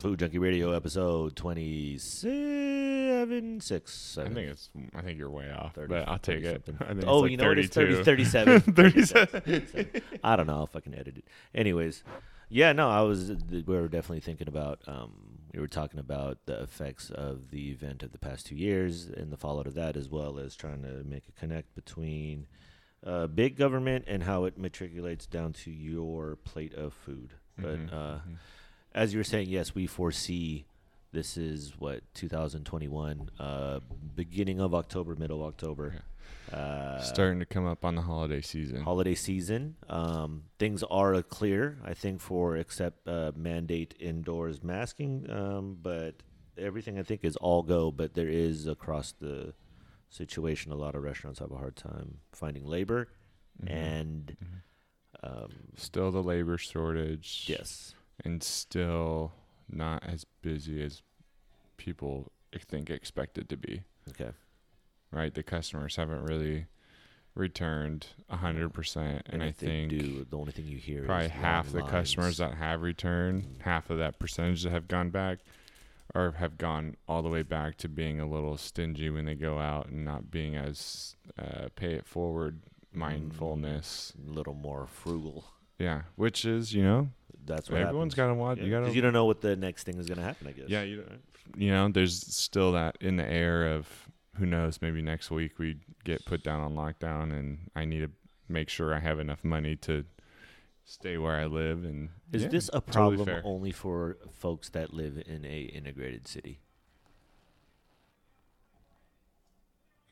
Food Junkie Radio episode 27, 6, I think it's. I think you're way off, 30, but I'll take it. Oh, it's you like know what? It's 30, 32. 37. 37. I don't know. If I'll fucking edit it. Anyways, yeah, no, I was. We were definitely thinking about. Um, we were talking about the effects of the event of the past two years and the fallout of that, as well as trying to make a connect between uh, big government and how it matriculates down to your plate of food. But Mhm, uh, mhm. As you were saying, yes, we foresee this is what 2021, uh, beginning of October, middle of October. Uh, starting to come up on the holiday season. holiday season. Um, things are clear, I think, for except uh, mandate indoors masking. Um, but everything I think is all go. But there is across the situation, a lot of restaurants have a hard time finding labor, Mhm, and mhm. um, still the labor shortage. yes, and still not as busy as people think expected to be. okay, Right, the customers haven't really returned a hundred percent, and I think do, the only thing you hear probably half the customers that have returned, half of that percentage that have gone back, or have gone all the way back to being a little stingy when they go out and not being as uh, pay it forward mindfulness. a little more frugal. Yeah, which is you know That's what everyone's got to watch. Yeah, You got 'cause to you don't know what the next thing is going to happen. I guess. Yeah, you you know, there's still that in the air of who knows, maybe next week we get put down on lockdown and I need to make sure I have enough money to stay where I live and Is yeah, this a problem fair. only for folks that live in a integrated city?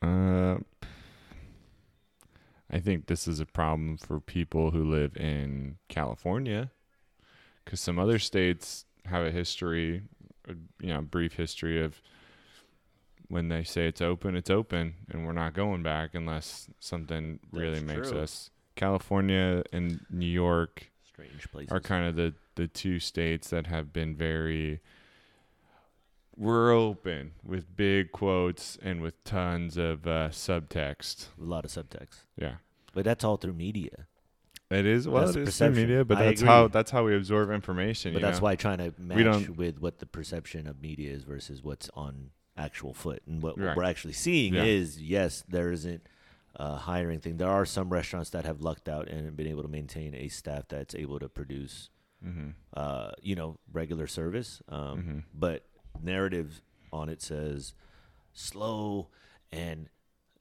Uh I think this is a problem for people who live in California cuz some other states have a history, you know, brief history of when they say it's open, it's open, and we're not going back unless something really makes true. us. California and New York Strange places. are kind of the the two states that have been very. We're open with big quotes and with tons of uh, subtext. a lot of subtext, Yeah, but that's all through media. It is. Well, That's it is through media, but I that's agree. how that's how we absorb information. But that's know? why trying to We match don't- with what the perception of media is versus what's on actual foot, and what, Right. we're actually seeing Yeah. is yes, there isn't a hiring thing. There are some restaurants that have lucked out and been able to maintain a staff that's able to produce, Mhm. uh, you know, regular service. Um, Mhm. But narrative on it says slow and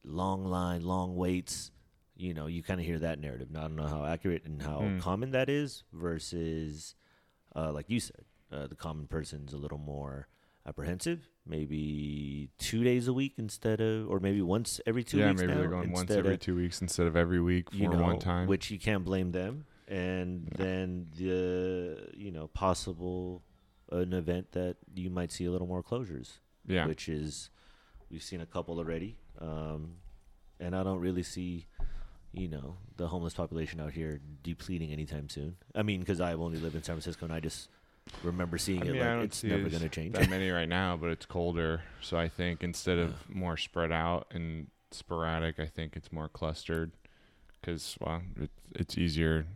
long line, long waits. You know, you kind of hear that narrative. Now, I don't know how accurate and how Mm. common that is versus, uh, like you said, uh, the common person's a little more apprehensive. Maybe two days a week instead of, or maybe once every two yeah, weeks. maybe they're going once every of, two weeks instead of every week for you know, one time. which you can't blame them. And Yeah. then the you know possible an event that you might see a little more closures yeah, which is we've seen a couple already, um, and I don't really see, you know, the homeless population out here depleting anytime soon. I mean, because I've only lived in San Francisco, and I just remember seeing I it I like it's never going to change. that many right now, but it's colder. So I think instead of more spread out and sporadic, I think it's more clustered. Because well, it, it's easier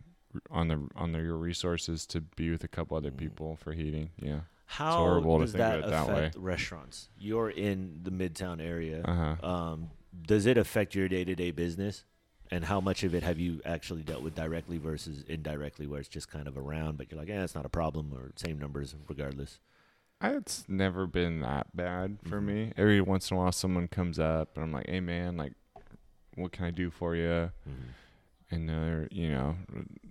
on the on the, your resources to be with a couple other Mm. people for heating. Yeah. How horrible to does think that of it that way. affect restaurants? You're in the Midtown area. Uh huh. Um, does it affect your day to day business? And how much of it have you actually dealt with directly versus indirectly, where it's just kind of around, but you're like, yeah, it's not a problem, or same numbers regardless? It's never been that bad for Mhm. me. Every once in a while, someone comes up and I'm like, "Hey, man, like, what can I do for you?" and they're you know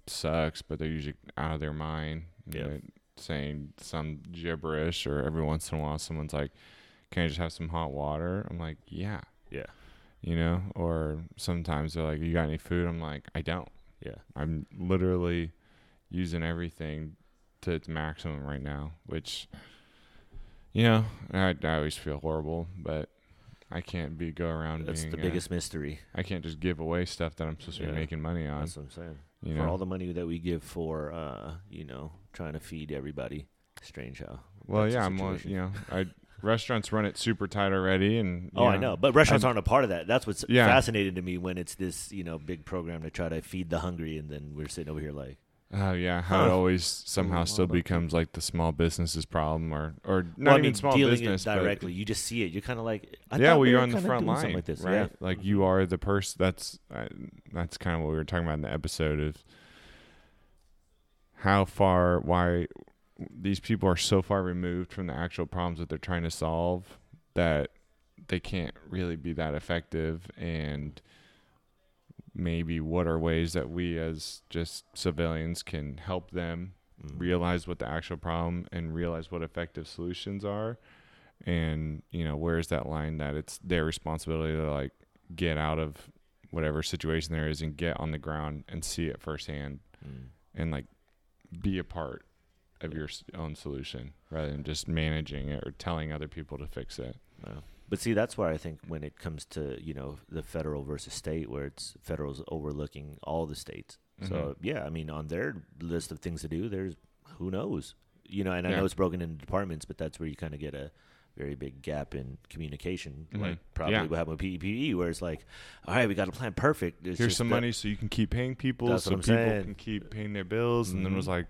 sucks but they're usually out of their mind Yeah. know, saying some gibberish or every once in a while someone's like can i just have some hot water i'm like yeah Yeah. You know or sometimes they're like you got any food i'm like i don't Yeah. i'm literally using everything to its maximum right now which you know i, I always feel horrible but i can't be go around That's being the uh, biggest mystery. I can't just give away stuff that I'm supposed to be making money on. That's what I'm saying. You for know, all the money that we give for, uh, you know, trying to feed everybody. Strange how. well, yeah, I'm you know, I restaurants run it super tight already, and Oh, I know, but restaurants I- aren't a part of that. That's what's Yeah. fascinating to me when it's this, you know, big program to try to feed the hungry, and then we're sitting over here like, Oh yeah, how it always somehow still becomes like the small business's problem, or or not well, I even small dealing business it but- directly, you just see it. You're kind of like, I yeah, well, we you're on the front line, like this, right? yeah. Like you are the person. That's uh, that's kind of what we were talking about in the episode of how far, why these people are so far removed from the actual problems that they're trying to solve that they can't really be that effective, and maybe what are ways that we as just civilians can help them Mm. realize what the actual problem and realize what effective solutions are and you know where's that line that it's their responsibility to like get out of whatever situation there is and get on the ground and see it firsthand Mm. and like be a part of your own solution rather than just managing it or telling other people to fix it Wow. But see, that's why I think when it comes to you know the federal versus state, where it's federal's overlooking all the states. So Mhm. yeah, I mean, on their list of things to do, there's who knows, you know. And I Yeah. know it's broken into departments, but that's where you kind of get a very big gap in communication, like Mhm. probably Yeah. what happened with PPP, where it's like, all right, we got a plan perfect. It's here's some money so you can keep paying people so people saying. can keep paying their bills and then it was Mhm. like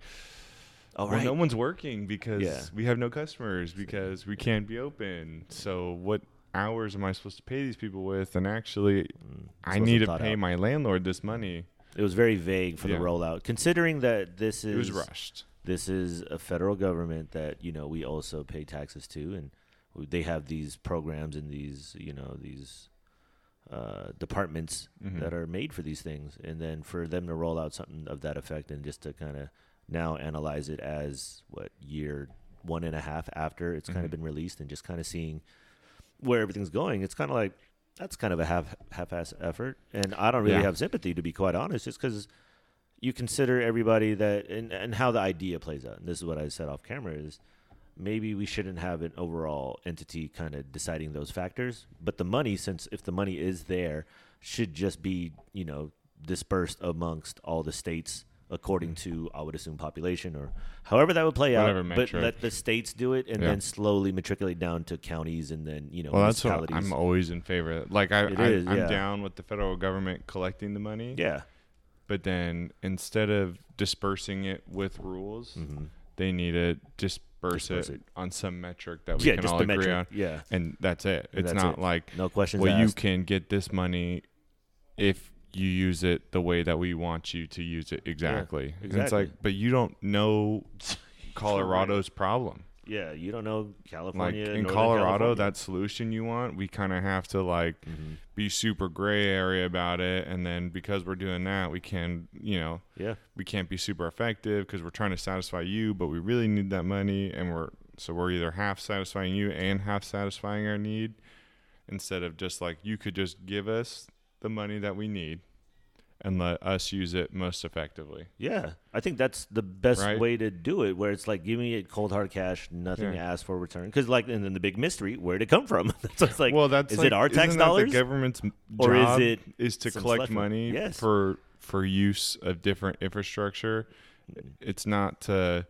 All well, right, no one's working because Yeah. we have no customers because we can't be open. So what hours am I supposed to pay these people with? And actually, Mm, I need to pay out. my landlord this money. It was very vague for Yeah. the rollout, considering that this is It was rushed. this is a federal government that you know we also pay taxes to, and they have these programs and these you know these uh, departments Mhm. that are made for these things, and then for them to roll out something of that effect and just to kind of now analyze it as what year one and a half after it's kind Mhm. of been released and just kind of seeing where everything's going, it's kind of like that's kind of a half half-ass effort, and I don't really Yeah. have sympathy to be quite honest, just because you consider everybody that and, and how the idea plays out. And this is what I said off camera is maybe we shouldn't have an overall entity kind of deciding those factors, but the money, since if the money is there, should just be you know dispersed amongst all the states according to I would assume population or however that would play Whatever out. But let the states do it and Yeah. then slowly matriculate down to counties and then you know Well, that's what. I'm always in favor. of. Like I, It I I'm yeah. down with the federal government collecting the money. yeah. But then instead of dispersing it with rules, hmm they need to disperse Disperse it, it. on some metric that we Yeah, can all agree metric. on, Yeah. and that's it. It's that's not it. like No questions well, you can get this money if you use it the way that we want you to use it exactly. And it's like, but you don't know Colorado's problem. Yeah, you don't know California. Like in Northern Colorado, California. that solution you want, we kind of have to like Mhm. be super gray area about it, and then because we're doing that, we can, you know, Yeah. we can't be super effective because we're trying to satisfy you, but we really need that money, and we're so we're either half satisfying you and half satisfying our need, instead of just like you could just give us the money that we need, and let us use it most effectively. Yeah, I think that's the best Right? way to do it. Where it's like, give me it cold hard cash, nothing Yeah. asked for return. Because like, and then the big mystery, where'd it come from? so it's like, well, that's is like, it our tax dollars? The government's Or is it is to collect fund? money Yes. for for use of different infrastructure. It's not to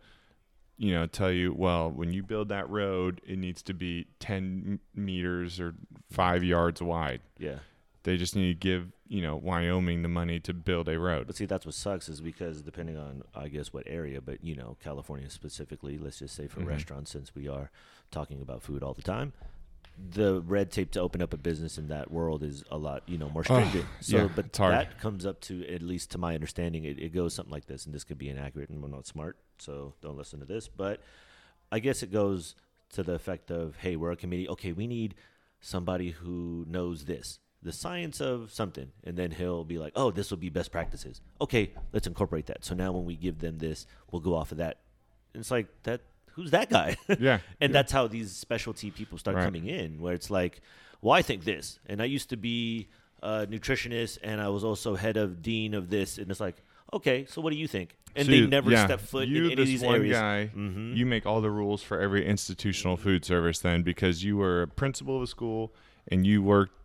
you know tell you well when you build that road it needs to be 10 meters or 5 yards wide. yeah. They just need to give, you know, Wyoming the money to build a road. But see, that's what sucks is because depending on, I guess, what area, but you know, California specifically, let's just say for Mhm. restaurants, since we are talking about food all the time, the red tape to open up a business in that world is a lot, you know, more Oh, stringent. so, yeah, but that comes up to, at least to my understanding, it, it goes something like this, and this could be inaccurate, and we're not smart, so don't listen to this. But I guess it goes to the effect of, hey, we're a committee. Okay, we need somebody who knows this, the science of something, and then he'll be like, oh, this will be best practices. Okay, let's incorporate that. So now when we give them this, we'll go off of that. And it's like that. Who's that guy? yeah. and that's how these specialty people start Right. coming in, where it's like, well, I think this, and I used to be a nutritionist, and I was also head of dean of this, and it's like, okay, so what do you think? And So they never yeah, step foot you, in any of these one areas. guy, Mhm. you make all the rules for every institutional food service then because you were a principal of a school and you worked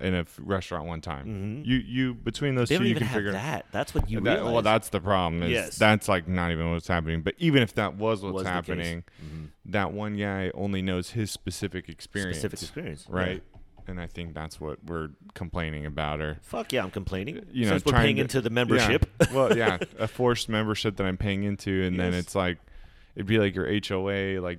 in a restaurant one time. Mhm. You you between those They two you can figure that. That's what you that- well that's the problem is Yes. that's like not even what's happening but even if that was what's Was happening Mhm. that one guy only knows his specific experience Specific experience, right and I think that's what we're complaining about. Or Fuck yeah, I'm complaining. You know, Since we're paying to- into the membership. Yeah. well, yeah, a forced membership that I'm paying into, and then it's like it'd be like your HOA, like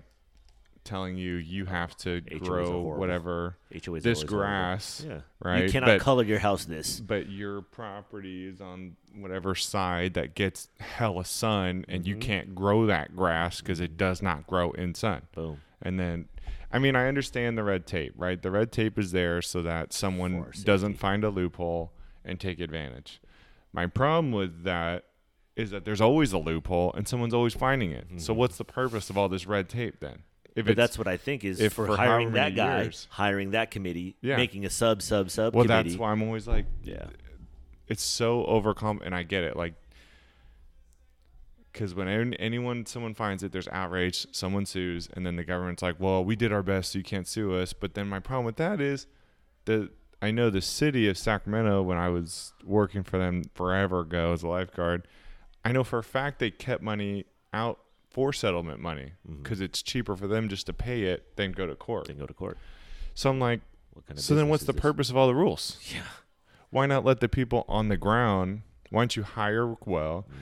telling you you have to HOAs grow whatever HOAs this always horrible. grass, Yeah. right? You cannot but, color your house this. but your property is on whatever side that gets hella sun, and you Mhm. can't grow that grass because it does not grow in sun. Boom. And then, I mean, I understand the red tape, right? The red tape is there so that someone doesn't find a loophole and take advantage. My problem with that is that there's always a loophole and someone's always finding it. So Mhm. what's the purpose of all this red tape then? If But that's what I think is if for, for hiring that guy, years- hiring that committee, Yeah. making a sub sub sub well, committee. that's why I'm always like, Yeah. it's so overcome, and I get it, like. Because when anyone, someone finds it, there's outrage, someone sues, and then the government's like, "Well, we did our best, so you can't sue us." But then my problem with that is, the I know the city of Sacramento when I was working for them forever ago as a lifeguard, I know for a fact they kept money out for settlement money because it's cheaper for them just to pay it than go to court. Then go to court. So I'm like, What kind of so then what's the this? purpose of all the rules? Yeah. Why not let the people on the ground? Why don't you hire well, Mm.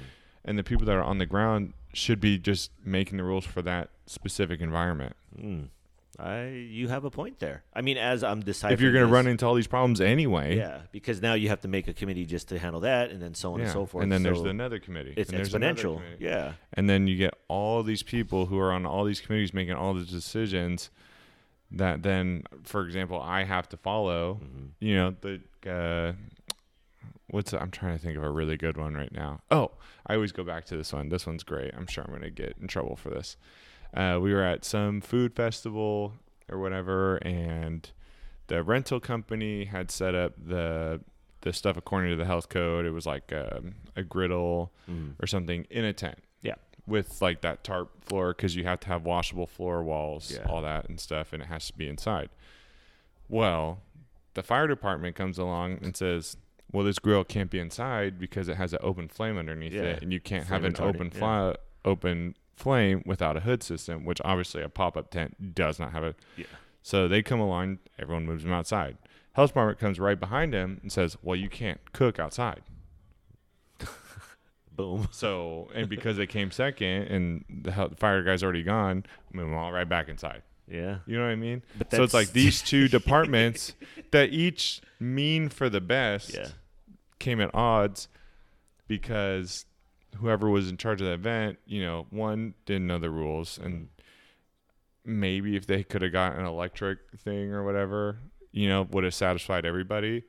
and the people that are on the ground should be just making the rules for that specific environment. Mm. I you have a point there. I mean, as I'm deciding, if you're going to run into all these problems anyway, yeah, because now you have to make a committee just to handle that, and then so on yeah. and so forth. And then there's another committee. it's and exponential. committee. Yeah. And then you get all these people who are on all these committees making all the decisions that then, for example, I have to follow. Mhm. You know, the uh, what's I'm trying to think of a really good one right now. Oh, I always go back to this one. This one's great. I'm sure I'm going to get in trouble for this. Uh, we were at some food festival or whatever, and the rental company had set up the the stuff according to the health code. It was like um, a griddle Mm. or something in a tent. Yeah. With like that tarp floor because you have to have washable floor walls, Yeah. all that and stuff, and it has to be inside. Well, the fire department comes along and says, "Well, this grill can't be inside because it has an open flame underneath Yeah. it, and you can't Flame have an open yeah. open flame without a hood system, which obviously a pop-up tent does not have a." Yeah. So they come along, everyone moves them outside. Health department comes right behind him and says, "Well, you can't cook outside." Boom. So, and because they came second and the fire guy's already gone, move them all right back inside. Yeah. You know what I mean? But So it's like these two departments that each mean for the best Yeah. came at odds because whoever was in charge of the event, you know, one didn't know the rules and mm-hmm. maybe if they could have got an electric thing or whatever, you know, would have satisfied everybody.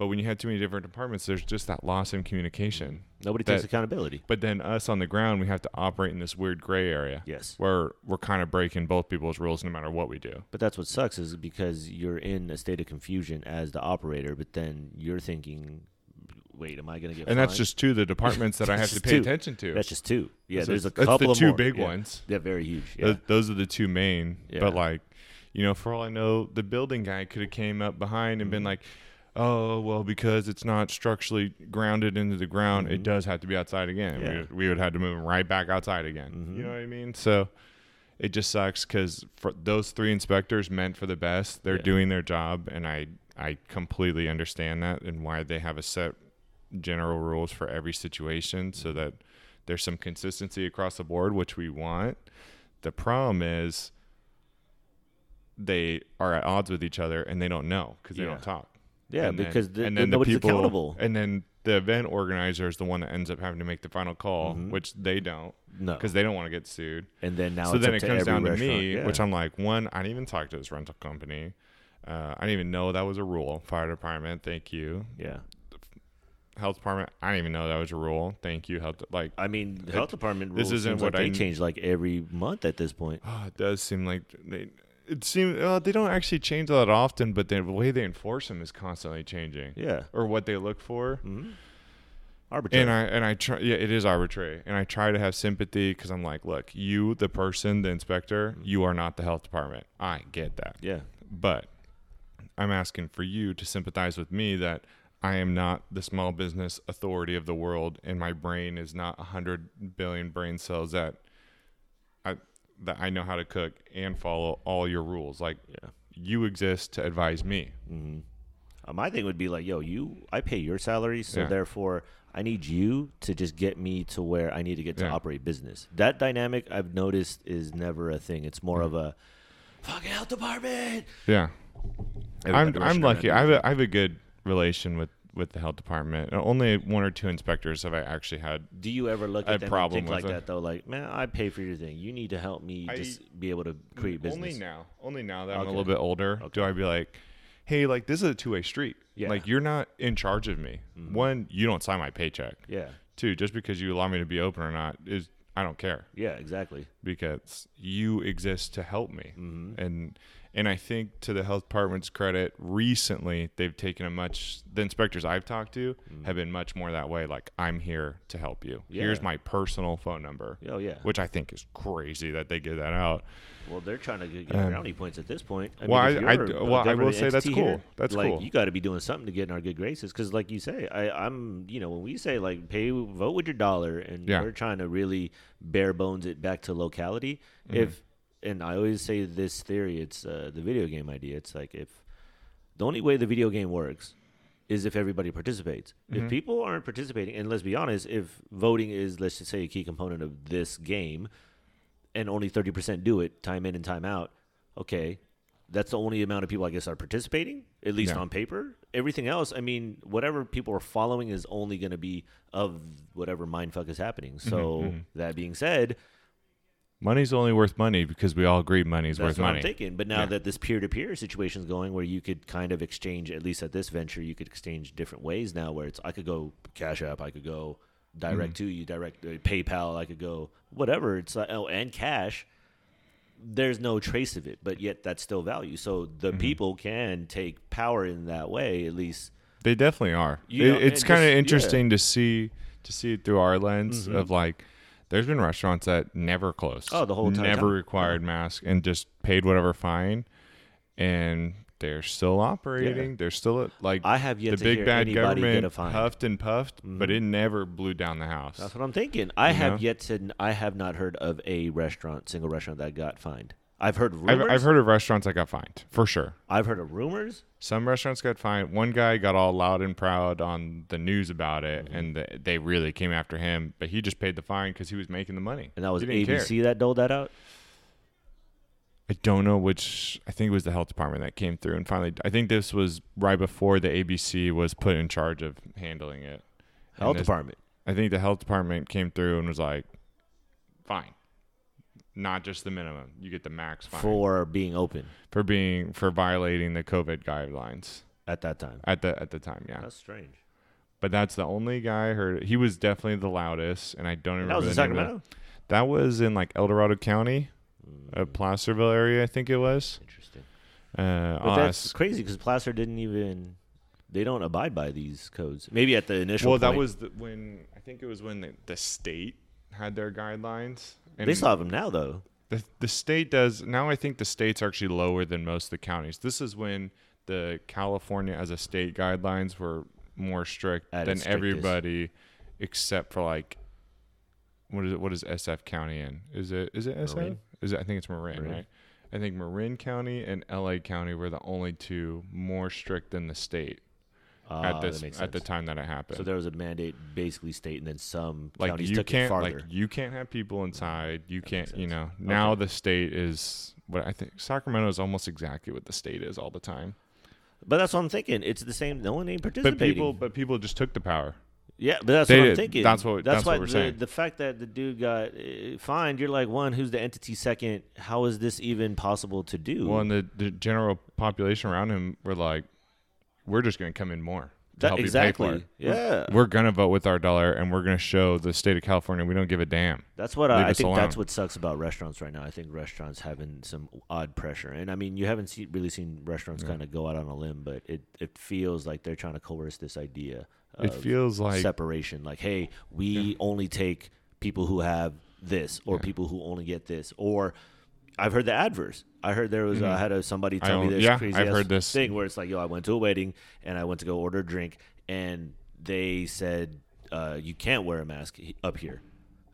But when you had too many different departments, there's just that loss in communication. Nobody takes accountability. But then us on the ground, we have to operate in this weird gray area Yes. where we're kind of breaking both people's rules no matter what we do. But that's what sucks is because you're in a state of confusion as the operator, but then you're thinking, wait, am I going to get And that's just two of the departments that I have to pay two. attention to. That's just two. Yeah, So there's a couple That's the of two more. big Yeah. ones. They're very huge. Yeah. Those, those are the two main. Yeah. But like, you know, for all I know, the building guy could have came up behind and been Mhm. like, "Oh, well, because it's not structurally grounded into the ground, it Mhm. does have to be outside again." Yeah. We, would- we would have to move him right back outside again. Mhm. You know what I mean? So it just sucks because for those three inspectors meant for the best. They're Yeah. doing their job, and I I completely understand that and why they have a set general rules for every situation so that there's some consistency across the board, which we want. The problem is they are at odds with each other and they don't know because they Yeah. don't talk. yeah, And then- because the, and then then the nobody's people accountable. and then the event organizer is the one that ends up having to make the final call, Mhm. which they don't no. because they don't want to get sued. And then now so it's then it comes down to me, Yeah. which I'm like, one, I didn't even talk to this rental company. Uh, I didn't even know that was a rule. Fire department, thank you. yeah. Health department, I didn't even know that was a rule. Thank you. Health, like, I mean, the health department this isn't what like I they change like every month at this point. oh, it does seem like they. It seems uh, they don't actually change that often, but the way they enforce them is constantly changing, Yeah. or what they look for. hmm Arbitrary. And I and I try. Yeah, it is arbitrary, and I try to have sympathy because I'm like, look, you, the person, the inspector, you are not the health department. I get that. yeah. but I'm asking for you to sympathize with me that I am not the small business authority of the world, and my brain is not a hundred billion brain cells that I that I know how to cook and follow all your rules. Like Yeah. you exist to advise me. Uh, my thing would be like, yo, you, I pay your salary, so Yeah. therefore I need you to just get me to where I need to get to Yeah. operate business. That dynamic I've noticed is never a thing. It's more of a fucking health department. Yeah. I'm I'm lucky. I have a I have a good relation with with the health department. Only one or two inspectors have I actually had. Do you ever look at them and problem think like it. that though? Like, man, I pay for your thing. You need to help me I- just be able to create business. Only now, only now that I'm a little bit older, do I be like, hey, like this is a two way street. Yeah. Mm-hmm. Like you're not in charge of me. One, you don't sign my paycheck. Yeah, Two, just because you allow me to be open or not is I don't care yeah, exactly. because you exist to help me. Mm-hmm. And and I think to the health department's credit, recently they've taken a much the inspectors I've talked to have been much more that way. Like I'm here to help you. Here's Mm-hmm. My personal phone number. Oh yeah. Which I think is crazy that they give that out. Well, they're trying to get, Um, brownie points at this point. I well, mean, I- I you're d- a well, I will say that's cool. here, That's like, cool. You got to be doing something to get in our good graces, because, like you say, I, I'm, you know, when we say like pay, vote with your dollar, and Yeah. we're trying to really bare bones it back to locality. Mm-hmm. If, and I always say this theory, it's uh, the video game idea. It's like if the only way the video game works is if everybody participates. Mm-hmm. If people aren't participating, and let's be honest, if voting is, let's just say, a key component of this game, and only 30% do it time in and time out, okay, that's the only amount of people I guess are participating, at least Yeah. on paper. Everything else, I mean, whatever people are following is only going to be of whatever mindfuck is happening. Mm-hmm, So, that being said, Money's only worth money because we all agree money's that's worth what money. I'm thinking. But now Yeah. that this peer to peer situation is going, where you could kind of exchange, at least at this venture, you could exchange different ways now. Where it's I could go Cash App, I could go direct Mm-hmm. to you, direct uh, PayPal, I could go whatever. It's like oh, and cash. There's no trace of it, but yet that's still value. So the Mm-hmm. people can take power in that way, at least. They definitely are. You It- know, it's kind of just- yeah. interesting to see to see it through our lens Mhm. of like. There's been restaurants that never closed. Oh, the whole entire never time. required masks and just paid whatever fine, and they're still operating. They're still at, like I have yet the to big hear bad anybody get a government fine. huffed and puffed, but Mhm. it never blew down the house. That's what I'm thinking. I You have know? yet to. I have not heard of a restaurant, single restaurant that got fined. I've heard rumors. I've, I've heard of restaurants that got fined for sure. I've heard of rumors. Some restaurants got fined. One guy got all loud and proud on the news about it, Mm-hmm. and the, they really came after him. But he just paid the fine because he was making the money. And that was didn't care. ABC that doled that out. I don't know which. I think it was the health department that came through and finally. I think this was right before the ABC was put in charge of handling it. Health this- department. I think the health department came through and was like, "Fine, not just the minimum. You get the max fine for being open for being for violating the COVID guidelines at that time. at the at the time." Yeah, That's strange. but that's the only guy I heard. He was definitely the loudest, and I don't And remember that was in the name. Sacramento. That was in like El Dorado County, uh, Placerville area, I think it was. Interesting. Uh, But I'll that's ask- crazy because Placer didn't even. They don't abide by these codes. Maybe at the initial. well, that was the, when I think it was when the, the state had their guidelines. They still have them now, though. the the state does now. I think the states are actually lower than most of the counties. This is when the California as a state guidelines were more strict At than everybody, except for like what is it? What is SF County in? Is it is it SF? Marin? Is it? I think it's Marin, Marin. right? I think Marin County and LA County were the only two more strict than the state Uh, at that this at the time that it happened. So there was a mandate, basically state, and then some like counties you took can't it farther. like you can't have people inside. You That can't you know. Now the state is what I think Sacramento is almost exactly what the state is all the time. but that's what I'm thinking. It's the same. No one ain't participating. But people but people just took the power. Yeah, but that's They what I'm thinking. That's what- that's why what we're the, saying. The fact that the dude got uh, fined, you're like, one, who's the entity? Second, how is this even possible to do? Well, and the, the general population around him were like, "We're just going to come in more to That- help exactly. you pay for it. Yeah. we're going to vote with our dollar, and we're going to show the state of California we don't give a damn." That's what I, I think. That's what sucks about restaurants right now. I think restaurants having some odd pressure, and I mean, you haven't see, really seen restaurants kind of go out on a limb, but it, it feels like they're trying to coerce this idea. Of It feels like separation. Like, hey, we only take people who have this, or Yeah. people who only get this, or I've heard the adverse. I heard there was I had a, somebody Mm-hmm. I tell me this yeah, crazy I've heard this. thing where it's like, yo, I went to a wedding and I went to go order a drink, and they said uh, you can't wear a mask up here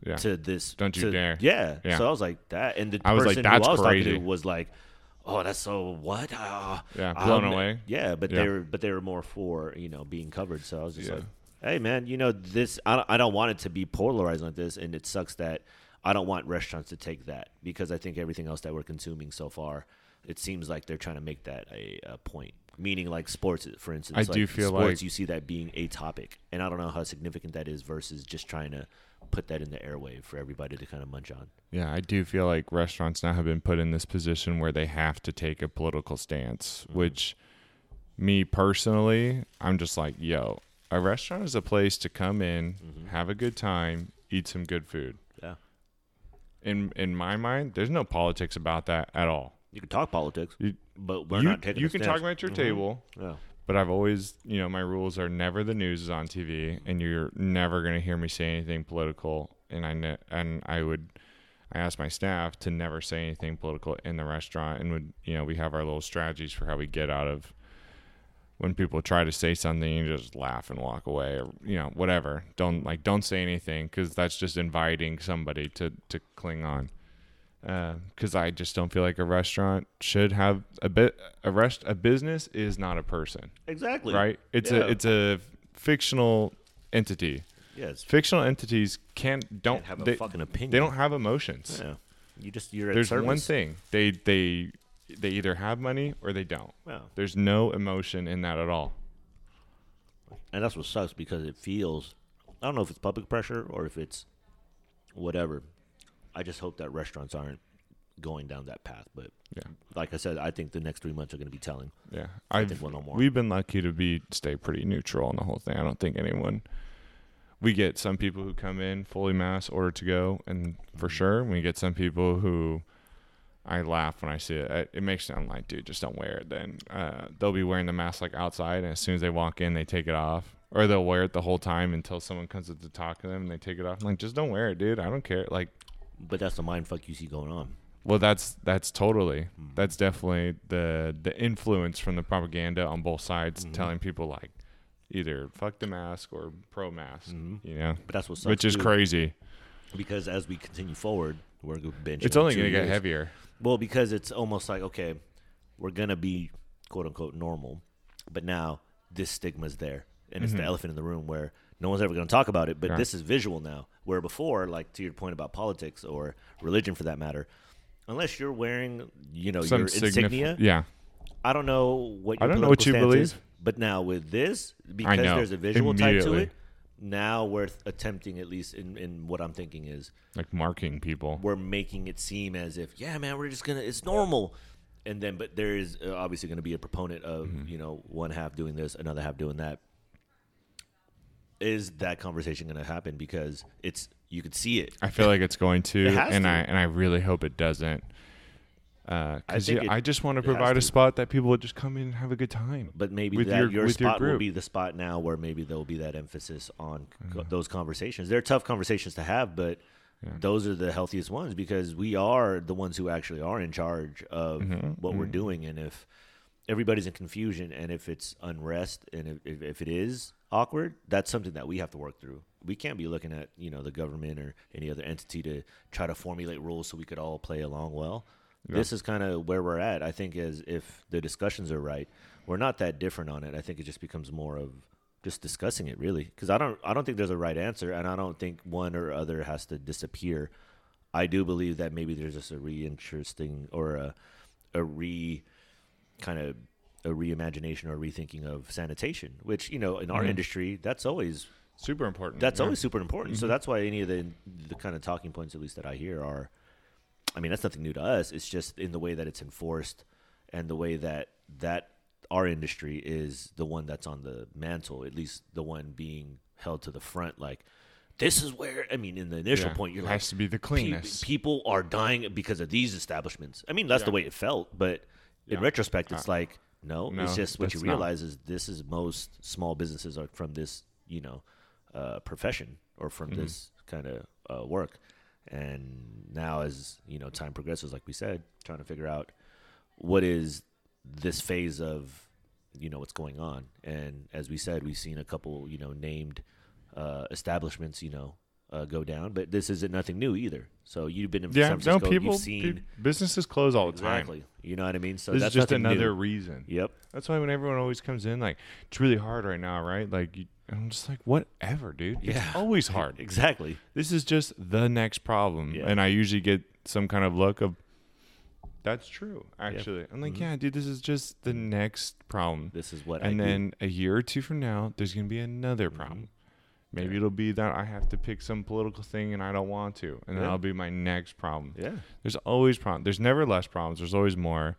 yeah. to this. Don't you to- dare. Yeah. Yeah. So I was like that, and the I was like, person "That's who I was crazy." talking to was like, oh, that's so what? Uh, Yeah, blown um, away. Yeah, but Yeah. they were but they were more for you know being covered. So I was just like, hey man, you know this. I don't, I don't want it to be polarized like this, and it sucks that I don't want restaurants to take that because I think everything else that we're consuming so far, it seems like they're trying to make that a, a point. Meaning like sports, for instance. I like do feel sports, like- you see that being a topic, and I don't know how significant that is versus just trying to put that in the airwave for everybody to kind of munch on. Yeah, I do feel like restaurants now have been put in this position where they have to take a political stance, Mm-hmm. which me personally, I'm just like, yo, a restaurant is a place to come in, Mm-hmm. have a good time, eat some good food. Yeah, In in my mind, there's no politics about that at all. you can talk politics, You, but we're you, not taking. you can stance. talk about your Mhm. table, Yeah. but I've always, you know, my rules are never the news is on TV, and you're never going to hear me say anything political. And I ne- and I would, I asked my staff to never say anything political in the restaurant, and would, you know, we have our little strategies for how we get out of when people try to say something, you just laugh and walk away, or you know, whatever. Don't like, don't say anything because that's just inviting somebody to to cling on. Uh, because I just don't feel like a restaurant should have a bit a rest a business is not a person Exactly. right? It's Yeah. a it's a fictional entity. Yeah, it's Fictional entities can't don't can't have a they, fucking opinion. they don't have emotions. Yeah. You just you're There's one thing they they they either have money or they don't. Yeah. There's no emotion in that at all. And that's what sucks because it feels I don't know if it's public pressure or if it's whatever. I just hope that restaurants aren't going down that path. But Yeah, like I said, I think the next three months are going to be telling. yeah. I I've think we'll know more. we've been lucky to be stay pretty neutral on the whole thing. I don't think anyone. We get some people who come in fully mask, order to go, and for Mhm. sure we get some people who. I laugh when I see it. It- It makes them like, dude, just don't wear it. Then uh, they'll be wearing the mask like outside, and as soon as they walk in, they take it off, or they'll wear it the whole time until someone comes up to talk to them and they take it off. I'm like, just don't wear it, dude. I don't care. Like, But that's the mind fuck you see going on. well, that's that's totally Mhm. that's definitely the the influence from the propaganda on both sides, Mhm. telling people like either fuck the mask or pro mask. Mhm. You know, But that's what which is too, crazy. because as we continue forward, we're going to bench. It's only going to get heavier. Well, because it's almost like okay, we're gonna be quote unquote normal, but now this stigma's there, and it's the Mhm. elephant in the room where no one's ever gonna talk about it. But Yeah. this is visual now, where before, like to your point about politics or religion for that matter, unless you're wearing you know Some your signif- insignia, Yeah, I don't know what I don't know what you believe. is, but now with this, because there's a visual type to it. Now we're attempting, at least in, in what I'm thinking is, like marking people. we're making it seem as if yeah man we're just gonna it's normal and then but there is uh, obviously going to be a proponent of Mm-hmm. you know one half doing this another half doing that is that conversation going to happen because it's you could see it I feel like it's going to, It and to. I and I really hope it doesn't. Because I think yeah, it- I just want to provide a spot that people would just come in and have a good time. but maybe that your- your, with your spot will be the spot now where maybe there'll be that emphasis on co- Mhm. those conversations they're tough conversations to have but Yeah. those are the healthiest ones because we are the ones who actually are in charge of Mhm, what we're mhm. doing and if everybody's in confusion and if it's unrest and if, if, if it is awkward that's something that we have to work through we can't be looking at you know the government or any other entity to try to formulate rules so we could all play along well Yeah. this is kind of where we're at i think as if the discussions are right we're not that different on it i think it just becomes more of just discussing it really because i don't i don't think there's a right answer and i don't think one or other has to disappear i do believe that maybe there's just a reinteresting or a a re kind of a reimagination or rethinking of sanitation which you know in our Mhm. industry that's always Super important. that's yeah. always super important. So Mhm. that's why any of the the kind of talking points, at least that I hear, are. I mean, that's nothing new to us. It's just in the way that it's enforced, and the way that that our industry is the one that's on the mantle, at least the one being held to the front. Like, this is where I mean, in the initial Yeah. point, you're it like, has to be the pe- cleanest. people are dying because of these establishments. I mean, that's the way it felt, but in retrospect, it's Uh, like no, no, it's just what you that's not. realize is this is most small businesses are from this, you know, uh, profession or from Mhm. this kind of uh, work. And now, as you know, time progresses, like we said, trying to figure out what is this phase of, you know, what's going on. And as we said, we've seen a couple, you know, named uh, establishments, you know, uh, go down, but this isn't nothing new either. So you've been in Yeah, San no, people, you've seen businesses close all the time. exactly. You know what I mean? So this that's is just another New. reason. Yep. That's why when everyone always comes in, like it's really hard right now, right? Like you, I'm just like, whatever, dude. It's Yeah. always hard. Exactly. This is just the next problem, Yeah. and I usually get some kind of look of. That's true. Actually, I'm like, Mhm. yeah, dude. This is just the next problem. This is what and I do. then a year or two from now, there's gonna be another problem. Maybe Yeah. it'll be that I have to pick some political thing and I don't want to, and Yeah. that'll be my next problem. Yeah. There's always problems. There's never less problems. There's always more.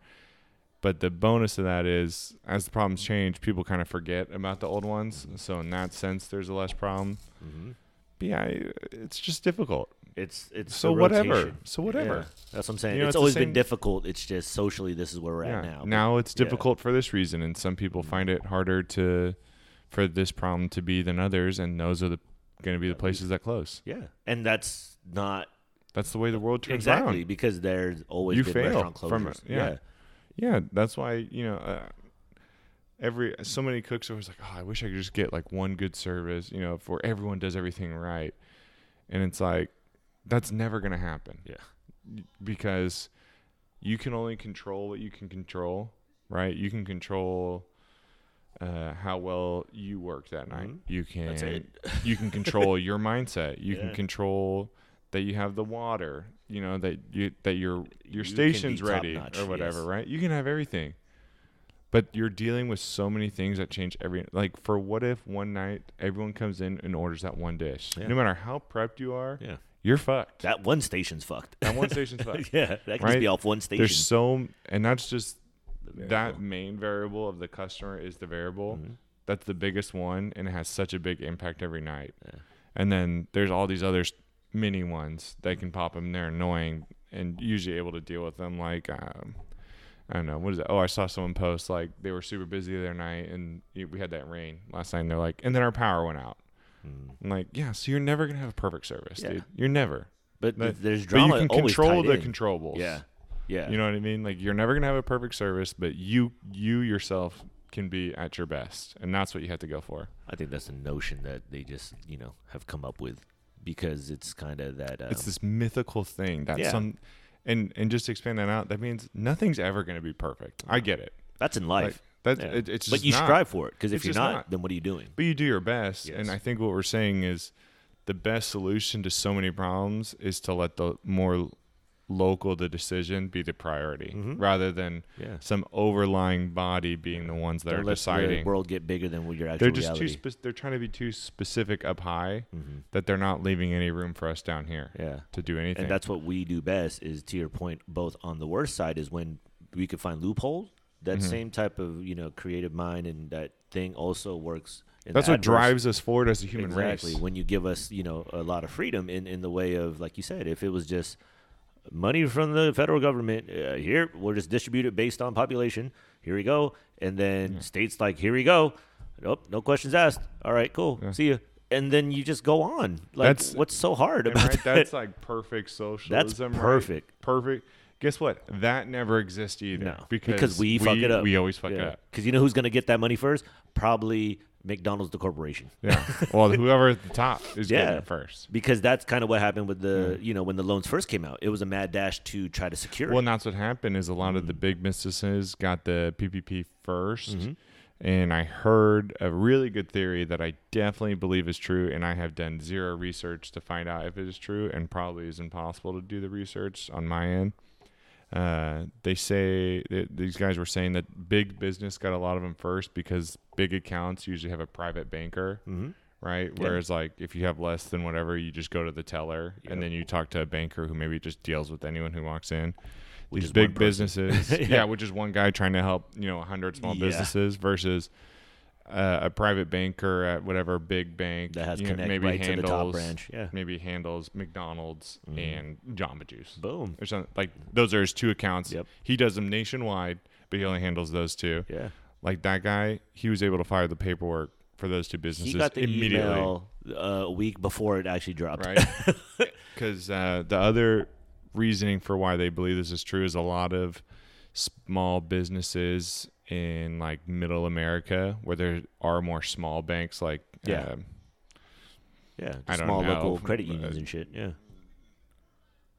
But the bonus of that is, as the problems change, people kind of forget about the old ones. So in that sense, there's a less problem. hmm But yeah, it's just difficult. It's it's So whatever. So whatever. Yeah. That's what I'm saying. You know, it's it's always been difficult. It's just socially, this is where we're yeah. at now. Now it's yeah. difficult for this reason, and some people find it harder to for this problem to be than others, and those are the going to be the places that close. yeah, and that's not That's the way the world turns exactly around. because there's always You been fail restaurant from closures. it, yeah. Yeah, that's why you know. Uh, Every so many cooks are always like, oh, I wish I could just get like one good service, you know, for everyone does everything right, and it's like that's never gonna happen. Yeah. because you can only control what you can control, right? You can control uh, how well you work that night. Mhm. You can you can control your mindset. You Yeah. can control that you have the water. You know that you that your your can station's ready or whatever, yes. right? You can have everything. But you're dealing with so many things that change every like for what if one night everyone comes in and orders that one dish. Yeah. No matter how prepped you are, Yeah. you're fucked. That one station's fucked. That one station's fucked. yeah, that can just Right? be off one station. There's so and that's just that main variable of the customer is the variable. Mhm. That's the biggest one, and it has such a big impact every night. Yeah. And then there's all these other mini ones they can pop them. They're annoying and usually able to deal with them. Like um, I don't know what is it? Oh, I saw someone post like they were super busy the other night, and we had that rain last night. And they're like, and then our power went out. Mm. I'm like, yeah, so you're never gonna have a perfect service, Yeah. dude. You're never. But, But- th- there's But you can control the in. controllables. Yeah, yeah. You know what I mean? Like you're never gonna have a perfect service, but you you yourself can be at your best, and that's what you have to go for. I think that's a notion that they just you know have come up with because it's kind of that. Um, it's this mythical thing that Yeah. some, and and just to expand that out, that means nothing's ever gonna be perfect. I get it. that's in life. That Yeah. it, it's but you not. strive for it because if you're not, not. then what are you doing? but you do your best. Yes. And I think what we're saying is the best solution to so many problems is to let the more local the decision be the priority Mhm. rather than Yeah. some overlying body being the ones that Don't are let deciding. the world get bigger than what your actual they're just reality. too spe- they're trying to be too specific up high Mhm. that they're not leaving any room for us down here Yeah. to do anything. And that's what we do best is to your point, both on the worst side is when we could find loopholes. That Mhm. same type of, you know, creative mind and that thing also works That's what adverse- drives us forward as a human exactly. race. When you give us, you know, a lot of freedom in, in the way of, like you said, if it was just money from the federal government, uh, here, we'll just distribute it based on population. Here we go. And then Yeah. states like, here we go. Nope, no questions asked. All right, cool. Yeah. See you. And then you just go on. Like, That's- what's so hard about right, that? that's like perfect socialism. right? perfect. Perfect. Guess what? That never exists either. No, because, because we fuck it up. We always fuck it up. Because you know who's going to get that money first? Probably McDonald's, the corporation. Yeah. well, whoever at the top is getting it first. Because that's kind of what happened with the, you know, when the loans first came out. It was a mad dash to try to secure Well, that's what happened is a lot of the Mm. big businesses got the PPP 1st Mhm. And I heard a really good theory that I definitely believe is true, and I have done zero research to find out if it is true, and probably is impossible to do the research on my end. Uh, they say these guys were saying that big business got a lot of them first because big accounts usually have a private banker, Mhm. right? Yeah. Whereas like if you have less than whatever, you just go to the teller Yep. and then you talk to a banker who maybe just deals with anyone who walks in. Which These big businesses, Yeah. yeah. which is one guy trying to help you know a hundred small Yeah. businesses versus uh, a private banker at whatever big bank That has you know, connect maybe right to the top handles branch. Yeah. maybe handles McDonald's Mhm. and Jamba Juice Boom. or something like those are his two accounts. Yep. He does them nationwide, but he only handles those two. Yeah. Like that guy, he was able to fire the paperwork for those two businesses He got the immediately, email uh, a week before it actually dropped. right? Because uh, the other reasoning for why they believe this is true is a lot of small businesses in like middle America where there are more small banks like Yeah. um, Yeah, I don't small know, local credit unions and shit. Yeah.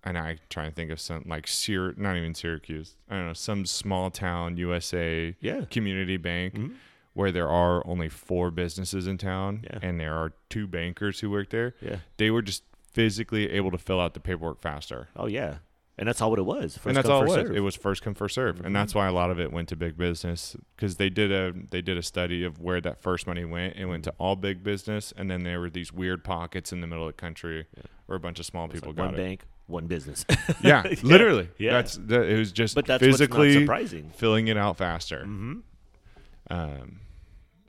and I try and think of some like Syr, not even Syracuse. I don't know, some small town USA Yeah. community bank Mhm. where there are only four businesses in town Yeah. and there are two bankers who work there. Yeah. They were just physically able to fill out the paperwork faster. Oh yeah. And that's all what it was. First and that's come, all it was. serve. It was first come first serve, and that's why a lot of it went to big business because they did a they did a study of where that first money went. It went to all big business, and then there were these weird pockets in the middle of the country where a bunch of small people like got one it. bank, one business. Yeah, literally. Yeah. That's that, it was just but that's physically surprising. filling it out faster. Mm-hmm. Um,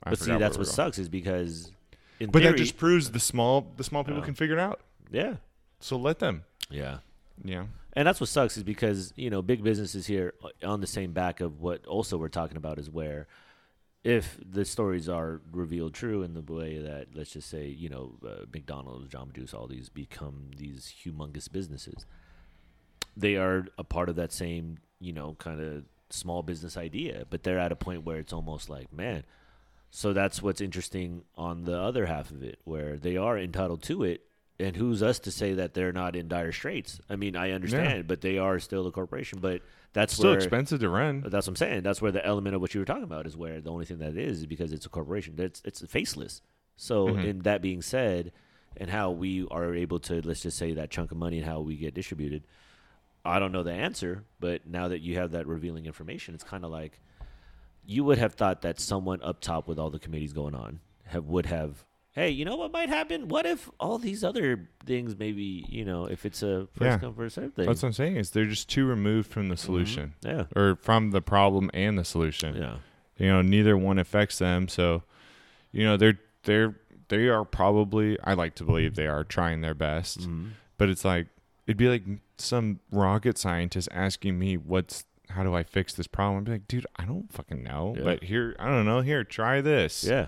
I But see, that's what sucks is because in. But theory, that just proves the small the small people Yeah. can figure it out. yeah, So let them. yeah. Yeah. And that's what sucks is because you know big businesses here on the same back of what also we're talking about is where if the stories are revealed true in the way that let's just say you know uh, McDonald's, Jamba Juice, all these become these humongous businesses, they are a part of that same you know kind of small business idea, but they're at a point where it's almost like man. So that's what's interesting on the other half of it, where they are entitled to it, and who's us to say that they're not in dire straits? I mean, I understand, but they are still a corporation. But that's Still where expensive to run. that's what I'm saying. That's where the element of what you were talking about is where the only thing that is is because it's a corporation. It's it's faceless. So, Mhm. in that being said, and how we are able to let's just say that chunk of money and how we get distributed, I don't know the answer. But now that you have that revealing information, it's kind of like you would have thought that someone up top with all the committees going on have would have. Hey, you know what might happen? What if all these other things, maybe you know, if it's a first Yeah. come first serve thing? That's what I'm saying. Is they're just too removed from the solution, yeah, or from the problem and the solution. yeah, You know, neither one affects them. So, you know, they're they're they are probably. I like to believe they are trying their best, Mhm. but it's like it'd be like some rocket scientist asking me what's how do I fix this problem? I'd be like, dude, I don't fucking know. Yeah. But here, I don't know. Here, try this. yeah.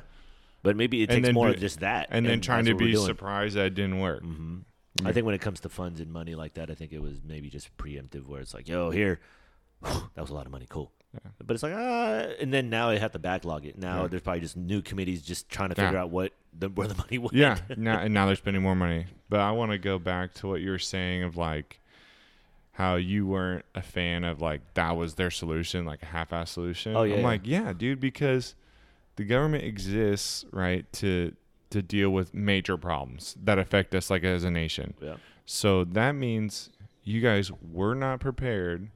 But maybe it takes more be- of just that, And then trying to be surprised that it didn't work. hmm I think when it comes to funds and money like that, I think it was maybe just preemptive, where it's like, "Yo, here, that was a lot of money, cool." Yeah. But it's like, ah, and then now they have to backlog it. Now Yeah. there's probably just new committees just trying to Yeah. figure out what the, where the money went. yeah now and now they're spending more money but i want to go back to what you were saying of like how you weren't a fan of like that was their solution like a half-ass solution Oh, yeah, i'm yeah. like yeah dude because the government exists right to to deal with major problems that affect us like as a nation yeah, so that means you guys were not prepared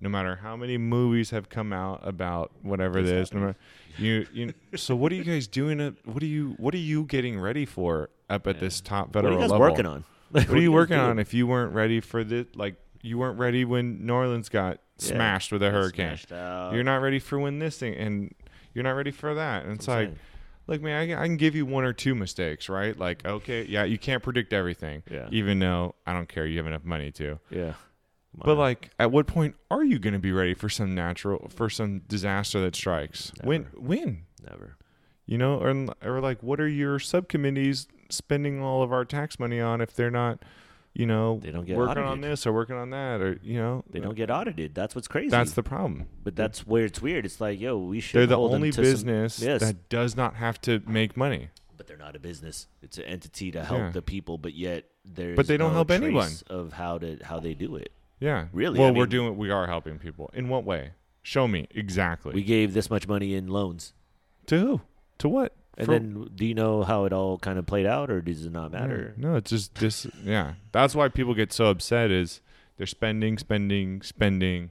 no matter how many movies have come out about whatever This this no matter, you you so what are you guys doing at, what are you what are you getting ready for up at Yeah. this top federal What are you guys level working on? what are you working on if you weren't ready for the like you weren't ready when New Orleans got Yeah. smashed with a hurricane Smashed out. you're not ready for when this thing and you're not ready for that and it's That's what I'm like look man I, can- I can give you one or two mistakes right like okay yeah you can't predict everything Yeah. even though I don't care you have enough money to yeah. but like at what point are you going to be ready for some natural for some disaster that strikes when Never. when never. you know or, or like what are your subcommittees spending all of our tax money on if they're not you know They don't get working on this or working on that or you know They don't get audited. That's what's crazy. that's the problem but that's where it's weird. It's like, yo, we should. they're the only to some- business yes, that does not have to make money but they're not a business. It's an entity to help Yeah. the people, but yet there's But they don't no help anyone. of how to how they do it. yeah Really, well I we're doing we are helping people in what way show me exactly We gave this much money in loans, to who to what and For- then do you know how it all kind of played out, or does it not matter? No, it's just this. Yeah, that's why people get so upset. Is they're spending, spending, spending,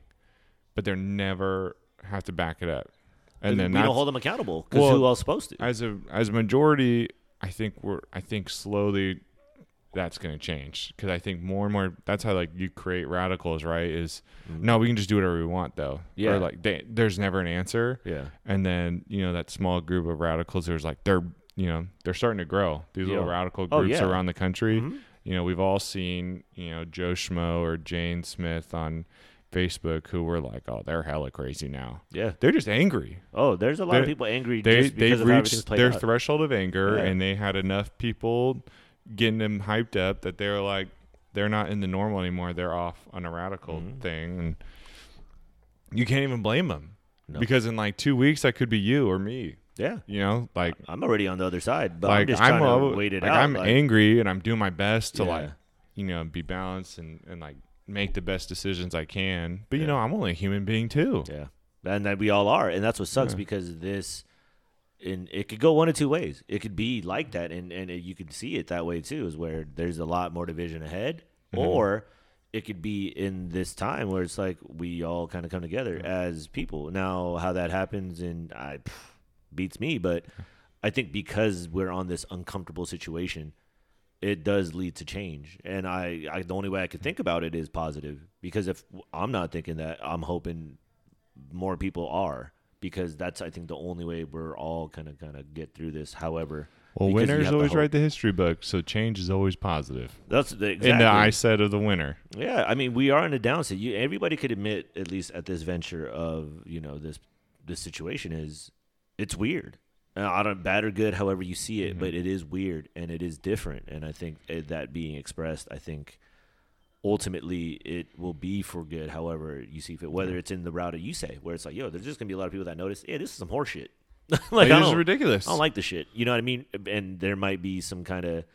but they're never have to back it up. And then we that's, don't hold them accountable because Well, who else supposed to? as a as a majority, I think we're. I think slowly that's going to change because I think more and more. That's how like you create radicals, right? Is Mm. no, we can just do whatever we want though. Yeah. Or like they, there's never an answer. yeah, And then you know that small group of radicals. There's like they're you know they're starting to grow. These little Yeah. radical Oh, groups yeah. around the country. Mhm. You know, we've all seen, you know, Joe Schmo or Jane Smith on Facebook who were like, "Oh, they're hella crazy now." yeah. They're just angry. Oh, there's a lot of people angry They just because they've of reached their out. threshold of anger, Yeah. and they had enough people getting them hyped up that they're like, they're not in the normal anymore. They're off on a radical Mhm. thing, and you can't even blame them No. because in like two weeks that could be you or me. Yeah, You know, like I'm already on the other side, but I'm like just I'm, trying a- to wait it like, out. I'm like, angry and I'm doing my best to like you know be balanced and and like make the best decisions I can. But you know, I'm only a human being too. Yeah, and that we all are, and that's what sucks Yeah. because this, and it could go one of two ways. It could be like that, and and it, you could see it that way too, is where there's a lot more division ahead, Mhm. or it could be in this time where it's like we all kind of come together as people. Now, how that happens, and I pff, beats me, but I think because we're on this uncomfortable situation. It does lead to change, and I, I the only way I could think about it is positive because if I'm not thinking that, I'm hoping more people are because that's I think the only way we're all kind of kind of get through this. However, Well, winners always write the history book, so change is always positive. that's the exactly. In the eye set of the winner. Yeah, I mean we are in a downside. You everybody could admit at least at this venture of you know this this situation is it's weird. I don't bad or good, however you see it, Mhm. but it is weird and it is different. And I think uh, that being expressed, I think ultimately it will be for good. However you see fit, whether it's in the route that you say, where it's like, yo, there's just gonna be a lot of people that notice, yeah, this is some horseshit. like this is ridiculous. I don't like the shit. You know what I mean? And there might be some kind of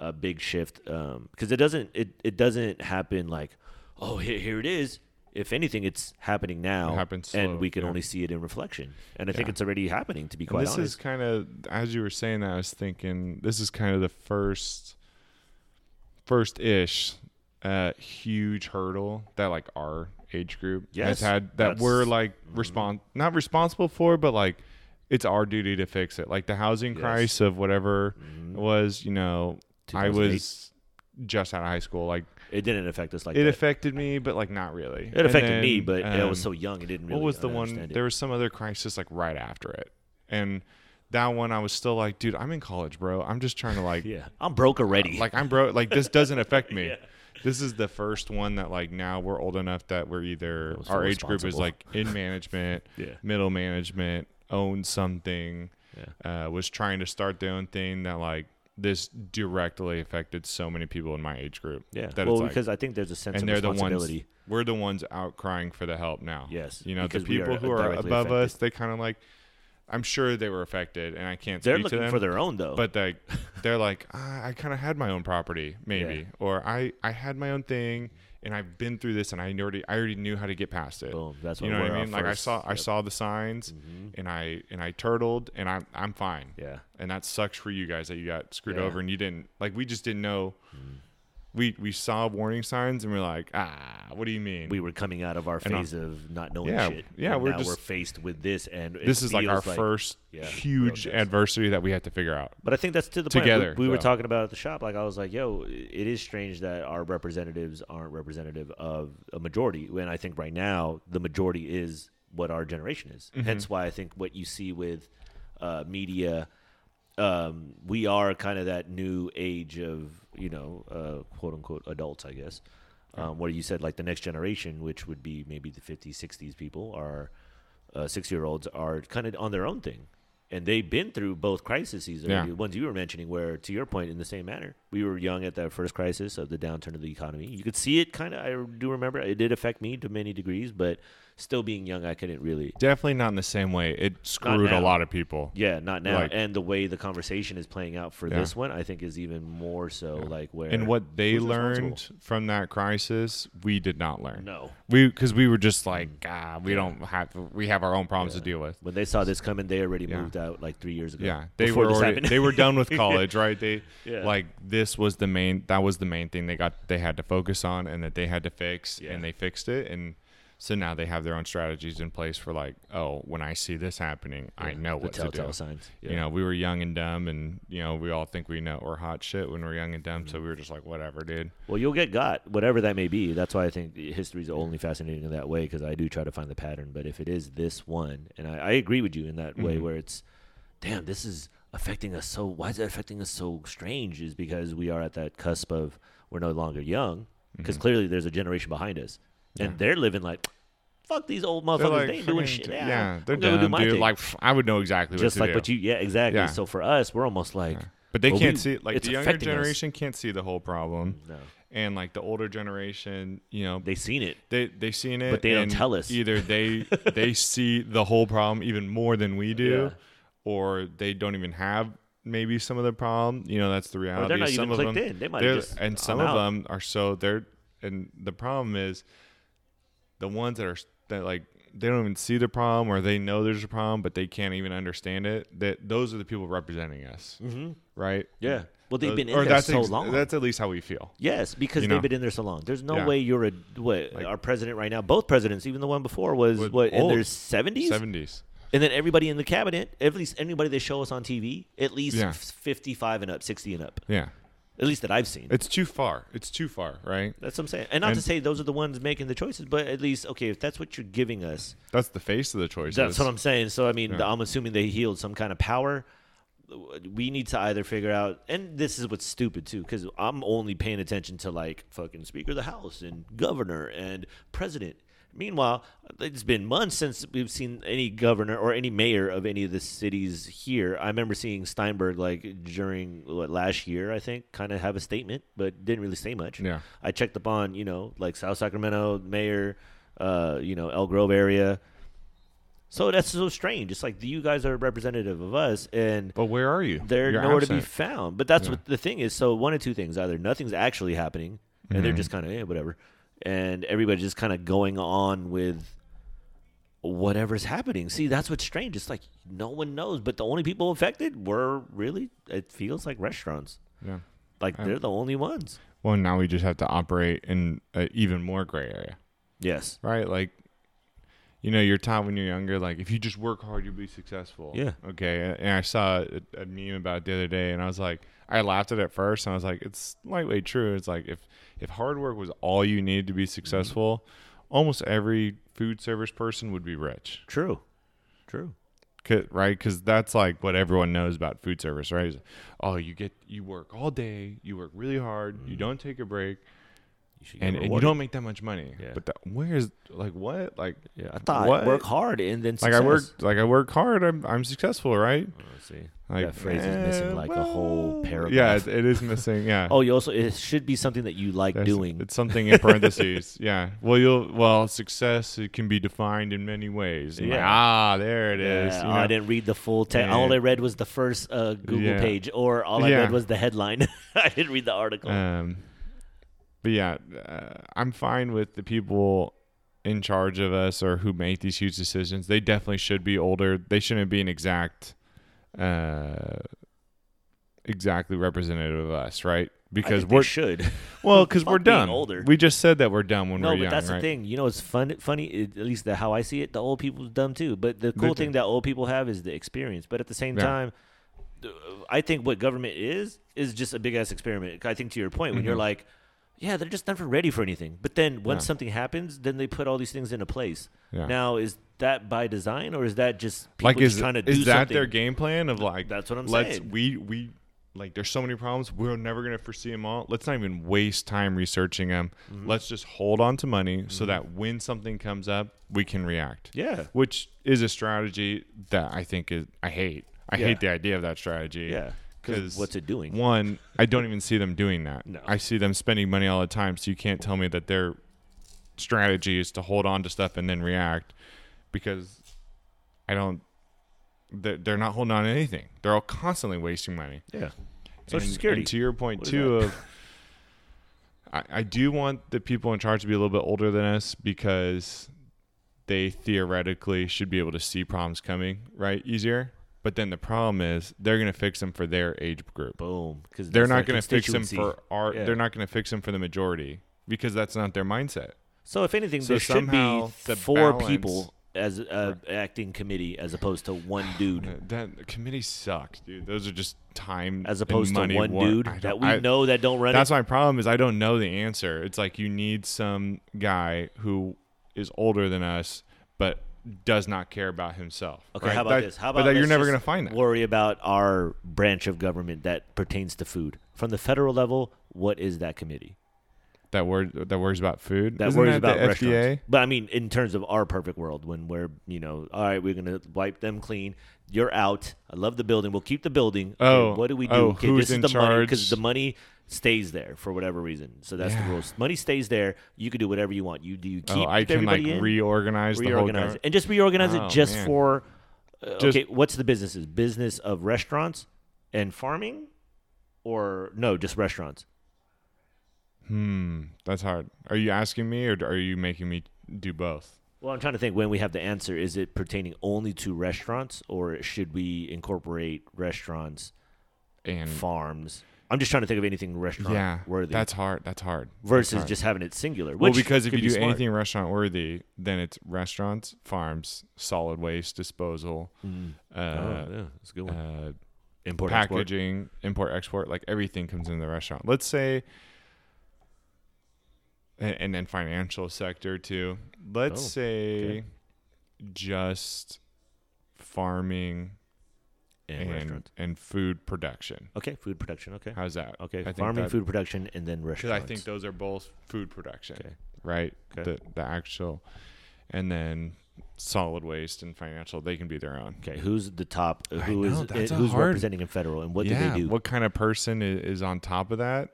a uh, big shift um, because it doesn't it, it doesn't happen like oh here, here it is. If anything, it's happening now, It happens and we can yeah. only see it in reflection. And I think it's already happening. To be And quite this honest, is kind of as you were saying that I was thinking this is kind of the first first ish uh huge hurdle that like our age group Yes, has had that we're like respon not responsible for but like it's our duty to fix it. Like the housing Yes. crisis of whatever Mhm. it was, you know, I was just out of high school. Like it didn't affect us like it that. affected me, but like not really. it affected And me, then, but I was um, so young, it didn't really. what was the one? it. There was some other crisis like right after it, and that one I was still like, dude, I'm in college, bro. I'm just trying to like, yeah, I'm broke already. like I'm broke. Like this doesn't affect me. Yeah. This is the first one that like now we're old enough that we're either our age group is like in management, yeah, middle management, owns something, yeah. uh, was trying to start their own thing that like this directly affected so many people in my age group. Yeah, That well, it's like- because I think there's a sense and of they're the ones we're the ones out crying for the help now. Yes, You know, the people are who are above affected. us, they kind of like, I'm sure they were affected, and I can't They're speak to looking them. for their own though. but they, they're like, ah, I kind of had my own property, maybe, Yeah. or I, I had my own thing, and I've been through this, and I already, I already knew how to get past it. boom, that's you what know what I mean? Like I first- saw, I saw the signs, Mhm. and I, and I turtled, and I'm, I'm fine. Yeah, And that sucks for you guys that you got screwed Yeah. over, and you didn't, like, we just didn't know. Mm. We, we saw warning signs and we're like, ah, what do you mean? we were coming out of our phase of not knowing yeah, shit. yeah, we're now we're faced with this, and it this is like our feels first yeah, huge adversity that we had to figure out. But I think that's to the point. We, we were talking about at the shop. Like I was like, "Yo, it is strange that our representatives aren't representative of a majority." and I think right now the majority is what our generation is. Mhm. Hence why I think what you see with uh, media, um, we are kind of that new age of you know uh, quote unquote adults, I guess. Um, where you said like the next generation, which would be maybe the 50s, 60s people, are uh, six year olds are kind of on their own thing. And they've been through both crises, Yeah. the ones you were mentioning, where, to your point, in the same manner, we were young at that first crisis of the downturn of the economy. You could see it kind of, I do remember, it did affect me to many degrees, but still being young, I couldn't really. Definitely not in the same way. It screwed a lot of people. Yeah, not now. Like- and the way the conversation is playing out for Yeah. this one, I think, is even more so like where. And what they learned from that crisis, we did not learn. No. We because we were just like, ah, we don't have we have our own problems Yeah. to deal with. When they saw this coming, they already Yeah. moved out like three years ago. Yeah, they were already, they were done with college, right? They Yeah. like this was the main that was the main thing they got they had to focus on and that they had to fix Yeah. and they fixed it and so now they have their own strategies in place for like oh when I see this happening I Yeah, know the what to telltale do. signs. You know, we were young and dumb, and you know, we all think we know we're hot shit when we're young and dumb. Mm-hmm. So we were just like, whatever, dude. Well, you'll get got, whatever that may be. That's why I think history is only fascinating in that way because I do try to find the pattern. But if it is this one, and I, I agree with you in that way, Mhm. where it's, damn, this is affecting us so. Why is it affecting us so strange? Is because we are at that cusp of we're no longer young because Mhm. clearly there's a generation behind us, and Yeah. they're living like, fuck these old motherfuckers. like, they ain't doing shit. yeah, Yeah, they're I'm do my dude. thing. Like I would know exactly just what to like do. what you, yeah, exactly. Yeah. So for us, we're almost like, Yeah. But they Well, can't we- see like the younger affecting us. generation can't see the whole problem, no, and like the older generation, you know, they seen it. they they seen it, But they don't tell us. Either they they see the whole problem even more than we do, or they don't even have maybe some of the problem. You know, that's the reality. Or they're not some even of clicked them, in. They might just and some of out. them are so they're and the problem is the ones that are that like they don't even see the problem or they know there's a problem but they can't even understand it that those are the people representing us Mm-hmm. right Yeah. Well, they've Those- been in there so ex- long. that's at least how we feel Yes, because You they've know? been in there so long. There's no Yeah. way you're a what Like- our president right now. Both presidents, even the one before, was Was what in their seventies, 70s and then everybody in the cabinet, at least anybody they show us on TV, at least Yeah. fifty-five and up, sixty and up, yeah at least that I've seen. it's too far it's too far right That's what I'm saying. And not to say those are the ones making the choices, but at least okay, if that's what you're giving us, that's the face of the choices that's what I'm saying. So I mean, Yeah. I'm assuming they healed some kind of power. We need to either figure out, and this is what's stupid too, because I'm only paying attention to like fucking Speaker of the House and Governor and President. Meanwhile, it's been months since we've seen any governor or any mayor of any of the cities here. I remember seeing Steinberg like during what, last year, I think, kind of have a statement, but didn't really say much. Yeah. I checked up on you know like South Sacramento mayor, uh, you know Elk Grove area. So that's so strange. It's like you guys are representative of us, and but where are you they're You're nowhere to be found. But that's Yeah. what the thing is. So one of two things: either nothing's actually happening, and they're Mhm. just kind of eh, whatever, and everybody just kind of going on with whatever's happening. See, that's what's strange. It's like no one knows, but the only people affected were really. It feels like restaurants. yeah Like they're the only ones. well now we just have to operate in an even more gray area Yes. right? Like, you know, you're taught when you're younger, like if you just work hard, you'll be successful. Yeah. Okay. And I saw a, a meme about it the other day, and I was like, I laughed at it first, and I was like, it's lightweight true. It's like if if hard work was all you needed to be mm-hmm. successful, almost every food service person would be rich. True. True. 'Cause- right? Because that's like what everyone knows about food service, right? Is, oh, you get you work all day, you work really hard, you mm-hmm. don't take a break, You should and, and you don't make that much money. Yeah. But the, where's like what? Like Yeah, I thought What? work hard and then like I work like I work hard, I'm I'm successful, right? Oh, see. Like that phrase is missing eh, like a whole paragraph. Yeah, it, it is missing. Yeah. Oh, you also it should be something that you like There's- doing. It's something in parentheses. yeah. Well, you'll well success it can be defined in many ways. And like, Yeah. ah, there it is. Yeah, you oh, I didn't read the full text. All I read was the first uh, Google Yeah. page, or all I Yeah. read was the headline. I didn't read the article. Um, but yeah, uh, I'm fine with the people in charge of us or who make these huge decisions. They definitely should be older. They shouldn't be an exact, uh, exactly representative of us, right? Because we're should. well, because we're done. older. We just said that we're dumb when no, we're but that's right? the thing. You know, it's fun. Funny, it- at least the how I see it. The old people's dumb too. But the cool They're thing that old people have is the experience. But at the same Yeah. time, I think what government is is just a big ass experiment. I think to your point, when you're Mhm. like, yeah, they're just never ready for anything. But then once Yeah. something happens, then they put all these things into place. Yeah. Now, is that by design or is that just people like just trying to do is that something? their game plan of like That's what I'm let's saying. we we like there's so many problems we're never going to foresee them all let's not even waste time researching them Mm-hmm. let's just hold on to money so that when something comes up we can react yeah, which is a strategy that i think is i hate i Yeah. hate the idea of that strategy yeah. Because 'Cause what's it doing? one i don't even see them doing that No. i see them spending money all the time so you can't tell me that their strategy is to hold on to stuff and then react because i don't they're, they're not holding on to anything they're all constantly wasting money Yeah. Social and, Security. and to your point What too of I, I do want the people in charge to be a little bit older than us because they theoretically should be able to see problems coming right easier but then the problem is they're going to fix them for their age group Boom. Because they're not going to fix them for our Yeah. they're not going to fix them for the majority because that's not their mindset So if anything, So there should be the four balance- people as a acting committee as opposed to one dude, that committee sucks dude those are just time as opposed to one war- dude that we I- know that don't run That's it. my problem is I don't know the answer. It's like you need some guy who is older than us but does not care about himself. Okay, right? how about That- this? How but about that you're never going to find that. Worry about our branch of government that pertains to food from the federal level. What is that committee? That word that worries about food. That Isn't worries that about the restaurants. FDA. But I mean, in terms of our perfect world, when we're you know, all right, we're gonna wipe them clean. You're out. I love the building. We'll keep the building. Okay, Oh, what do we do? oh, okay, who's this is in the money because the money stays there for whatever reason. So that's Yeah. the rules. Money stays there. You can do whatever you want. You do you keep Oh, I can like in, reorganize, the whole reorganize it, and just reorganize Oh, it just man. for Uh, Just- okay, what's the businesses? Business of restaurants and farming, or no, just restaurants? Hmm, that's hard. Are you asking me, or are you making me do both? Well, I'm trying to think when we have the answer. Is it pertaining only to restaurants, or should we incorporate restaurants, And farms? I'm just trying to think of anything restaurant yeah, worthy that's hard. That's hard. That's versus hard. just having it singular. well, because if you be do smart. anything restaurant worthy, then it's restaurants, farms, solid waste disposal, Mm. uh, oh, yeah, that's a good one. uh, Import export. packaging, import, export, like everything comes in the restaurant. Let's say, and, and then financial sector too. Let's Oh, say okay. just farming and, and restaurants. and food production. Okay, food production. Okay, How's that? okay, I think farming, that- food production, and then Because restaurants. I think those are both food production, Okay. right? Okay. The the actual, and then solid waste and financial, they can be their own. Okay, who's the top? I Who is know, that's eh, a who's hard- representing in federal, and what do they do? What kind of person is, is on top of that?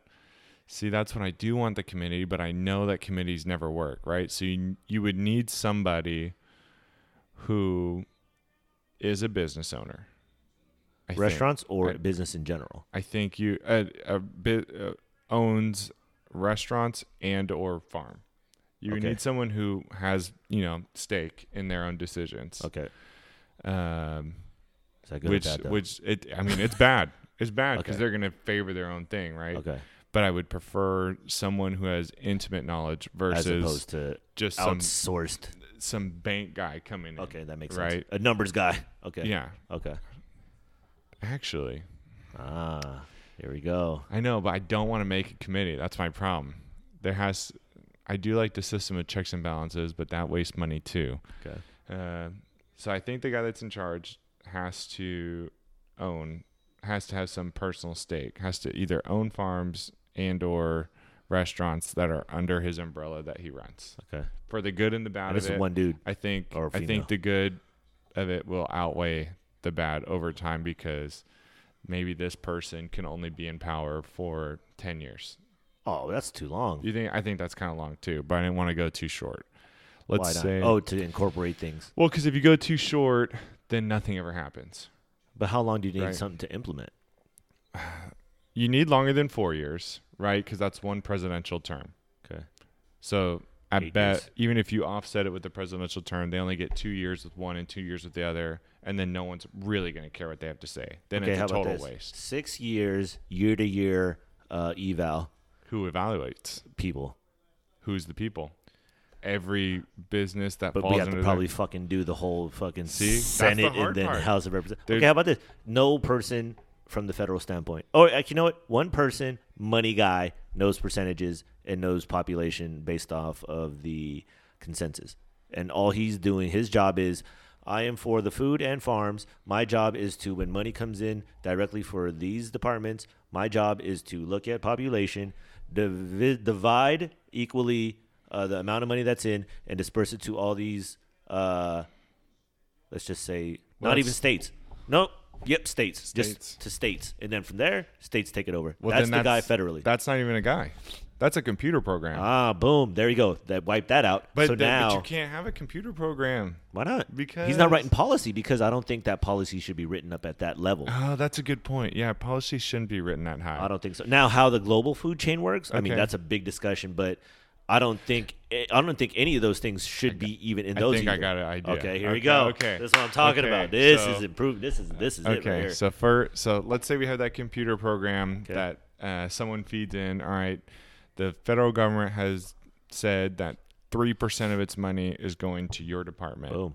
See, that's what I do want the committee, but I know that committees never work, right? So you you would need somebody who is a business owner. I think. Restaurants or I- business in general? I think you a, a bit uh, owns restaurants and or farm. You Okay. need someone who has you know stake in their own decisions. Okay, Um, is that good which which it I mean it's bad. It's bad because Okay. they're gonna favor their own thing, right? okay, But I would prefer someone who has intimate knowledge as versus opposed to just some outsourced. some bank guy coming in. Okay, that makes sense. Right. A numbers guy. Okay. Yeah, Okay. Actually, Ah, here we go. I know, but I don't want to make a committee. That's my problem. There has, I do like the system of checks and balances, but that wastes money too. Okay. Uh, so I think the guy that's in charge has to own, has to have some personal stake, has to either own farms and or restaurants that are under his umbrella that he runs Okay. for the good and the bad And of this is it. one dude. I think or I think the good of it will outweigh the bad over time because maybe this person can only be in power for 10 years. Oh, that's too long. You think I think that's kind of long too, but I didn't want to go too short. Let's say Oh, to incorporate things. well cuz if you go too short, then nothing ever happens. But how long do you need Right. something to implement? You need longer than 4 years, right? Cuz that's one presidential term. Okay. So I Eight bet years. even if you offset it with the presidential term, they only get 2 years with one and 2 years with the other, and then no one's really going to care what they have to say. Then okay, it's a total this? waste. Six years, year to year, uh, eval Who evaluates? people. Who's the people? Every business that But falls we have under to their- probably fucking do the whole fucking See? That's the Senate and then part. House of Representatives. Dude. Okay, how about this? No person from the federal standpoint. Oh, you know what? One person, money guy, knows percentages and knows population based off of the consensus. And all he's doing, his job is, I am for the food and farms. My job is to, when money comes in directly for these departments, my job is to look at population, divi- divide equally uh, the amount of money that's in, and disperse it to all these. Uh, let's just say Well, not even states. Nope. Yep, states. States. Just to states, and then from there, states take it over. Well, that's then the guy federally. That's not even a guy. That's a computer program. ah, boom. There you go. That wiped that out. but, so the- now, but you can't have a computer program. why not? Because He's not writing policy because I don't think that policy should be written up at that level. Oh, that's a good point. Yeah, policy shouldn't be written that high. I don't think so. Now, how the global food chain works, I mean, that's a big discussion, but I don't think I don't think any of those things should be even in I those. think I got an idea. Okay, here we go. okay. this is what I'm talking Okay, about. This so- is improved. This is this is it right Okay, here. so for so let's say we have that computer program Okay. that uh, someone feeds in. All right, the federal government has said that three percent of its money is going to your department. Boom.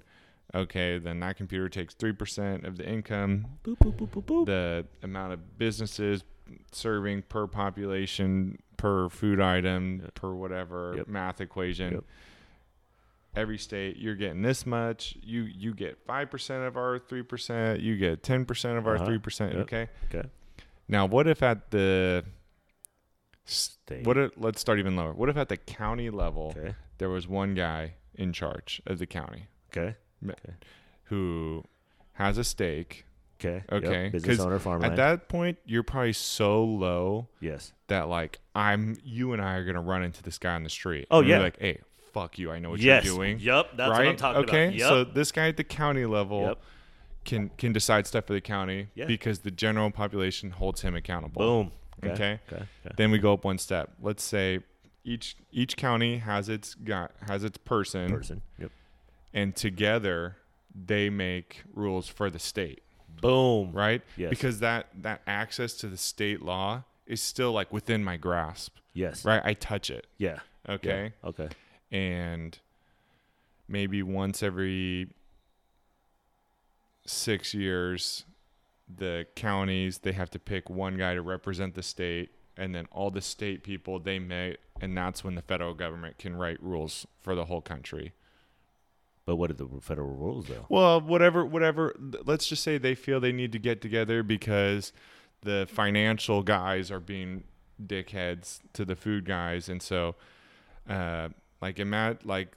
Okay, then that computer takes three percent of the income, Boop, boop, boop, the amount of businesses serving per population, per food item, Yep. per whatever Yep. math equation. Yep. Every state, you're getting this much. You you get five percent of our three percent. You get ten percent of our Uh-huh. three percent. Okay. Okay. Now, what if at the State. what? If, let's start even lower. What if at the county level Okay. there was one guy in charge of the county Okay. who has a stake? Okay. Okay, Yep. Business owner, At that point, you're probably so low yes. that like I'm you and I are gonna run into this guy on the street. Oh, yeah. like hey, fuck you. I know what yes. you're doing. Yep. That's right? what I'm talking okay. about. Yep. So this guy at the county level Yep. can can decide stuff for the county Yeah. because the general population holds him accountable. Boom. Okay. Okay. okay. Then we go up one step. Let's say each each county has its got has its person, Person. Yep. and together they make rules for the state, Boom. right? Yes. Because that that access to the state law is still like within my grasp, Yes. right? I touch it, Yeah. okay? Yeah. Okay. And maybe once every 6 years the counties they have to pick one guy to represent the state and then all the state people they may and that's when the federal government can write rules for the whole country But what are the federal rules though? well whatever whatever let's just say they feel they need to get together because the financial guys are being dickheads to the food guys and so uh like imagine like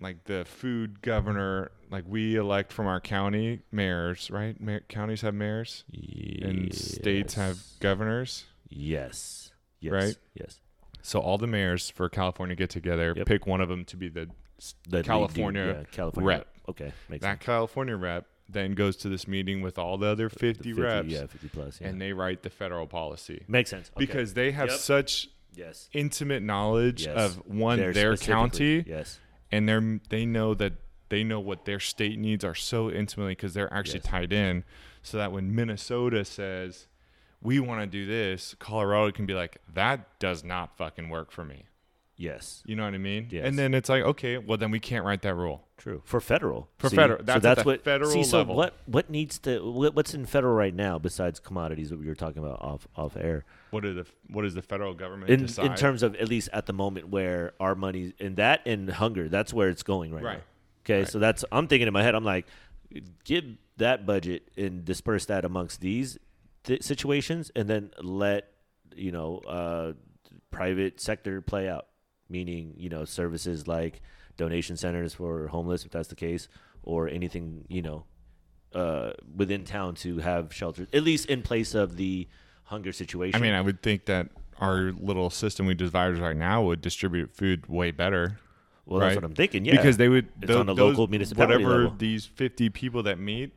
like the food governor like we elect from our county mayors right Mayor, counties have mayors and states have governors Yes. Yes. Right? Yes. so all the mayors for california get together Yep. pick one of them to be the The California yeah, California rep. Okay. Makes that sense. california rep then goes to this meeting with all the other 50, The reps Yeah, 50 plus. Yeah. and they write the federal policy Makes sense. Okay. because they have Yep. such yes. intimate knowledge Yes. of one They're their county Yes. And they're they know that they know what their state needs are so intimately because they're actually Yes. tied in so that when minnesota says we want to do this colorado can be like that does not fucking work for me Yes. you know what i mean Yes. and then it's like okay well then we can't write that rule True. For federal. For See? federal. So That's at that's what federal see, so level. what what needs to what, what's in federal right now besides commodities that we were talking about off off air? what are the what does the federal government In decide in terms of at least at the moment where our money in that and hunger, that's where it's going right, Right. now. Okay, Right. so that's I'm thinking in my head. I'm like, give that budget and disperse that amongst these th- situations, and then let you know uh, private sector play out. Meaning, you know, services like donation centers for homeless, if that's the case, or anything, you know, uh, within town to have shelters, at least in place of the hunger situation. i mean i would think that our little system we devised right now would distribute food way better well, that's what I'm thinking. Yeah, because they would It's on the those- local municipality whatever level. these 50 people that meet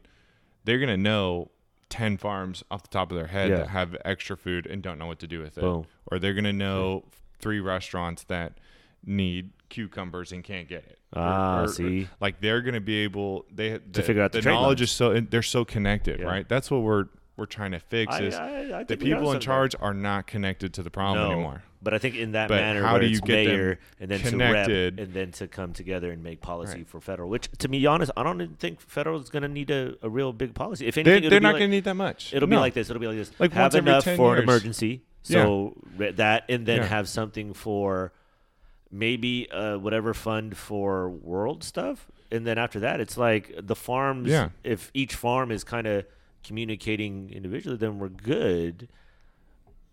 they're gonna know 10 farms off the top of their head Yeah. that have extra food and don't know what to do with it Boom. or they're gonna know three restaurants that need cucumbers and can't get it Ah, or- or- see? like they're gonna be able they the, figure out the trade knowledge is so they're so connected Yeah. right that's what we're we're trying to fix I- is I- I the we got people in charge are not connected to the problem no, anymore But I think in that But manner, how do you get mayor and then to connected? rep and then to come together and make policy Right. for federal. Which, to be honest, I don't think federal is going to need a, a real big policy. If anything, they're, they're not like, gonna need that much It'll No. be like this. It'll be like this. Like have enough 10 for an emergency. So re- that, and then Yeah. have something for maybe uh, whatever fund for world stuff. And then after that, it's like the farms. Yeah. If each farm is kind of communicating individually, then we're good.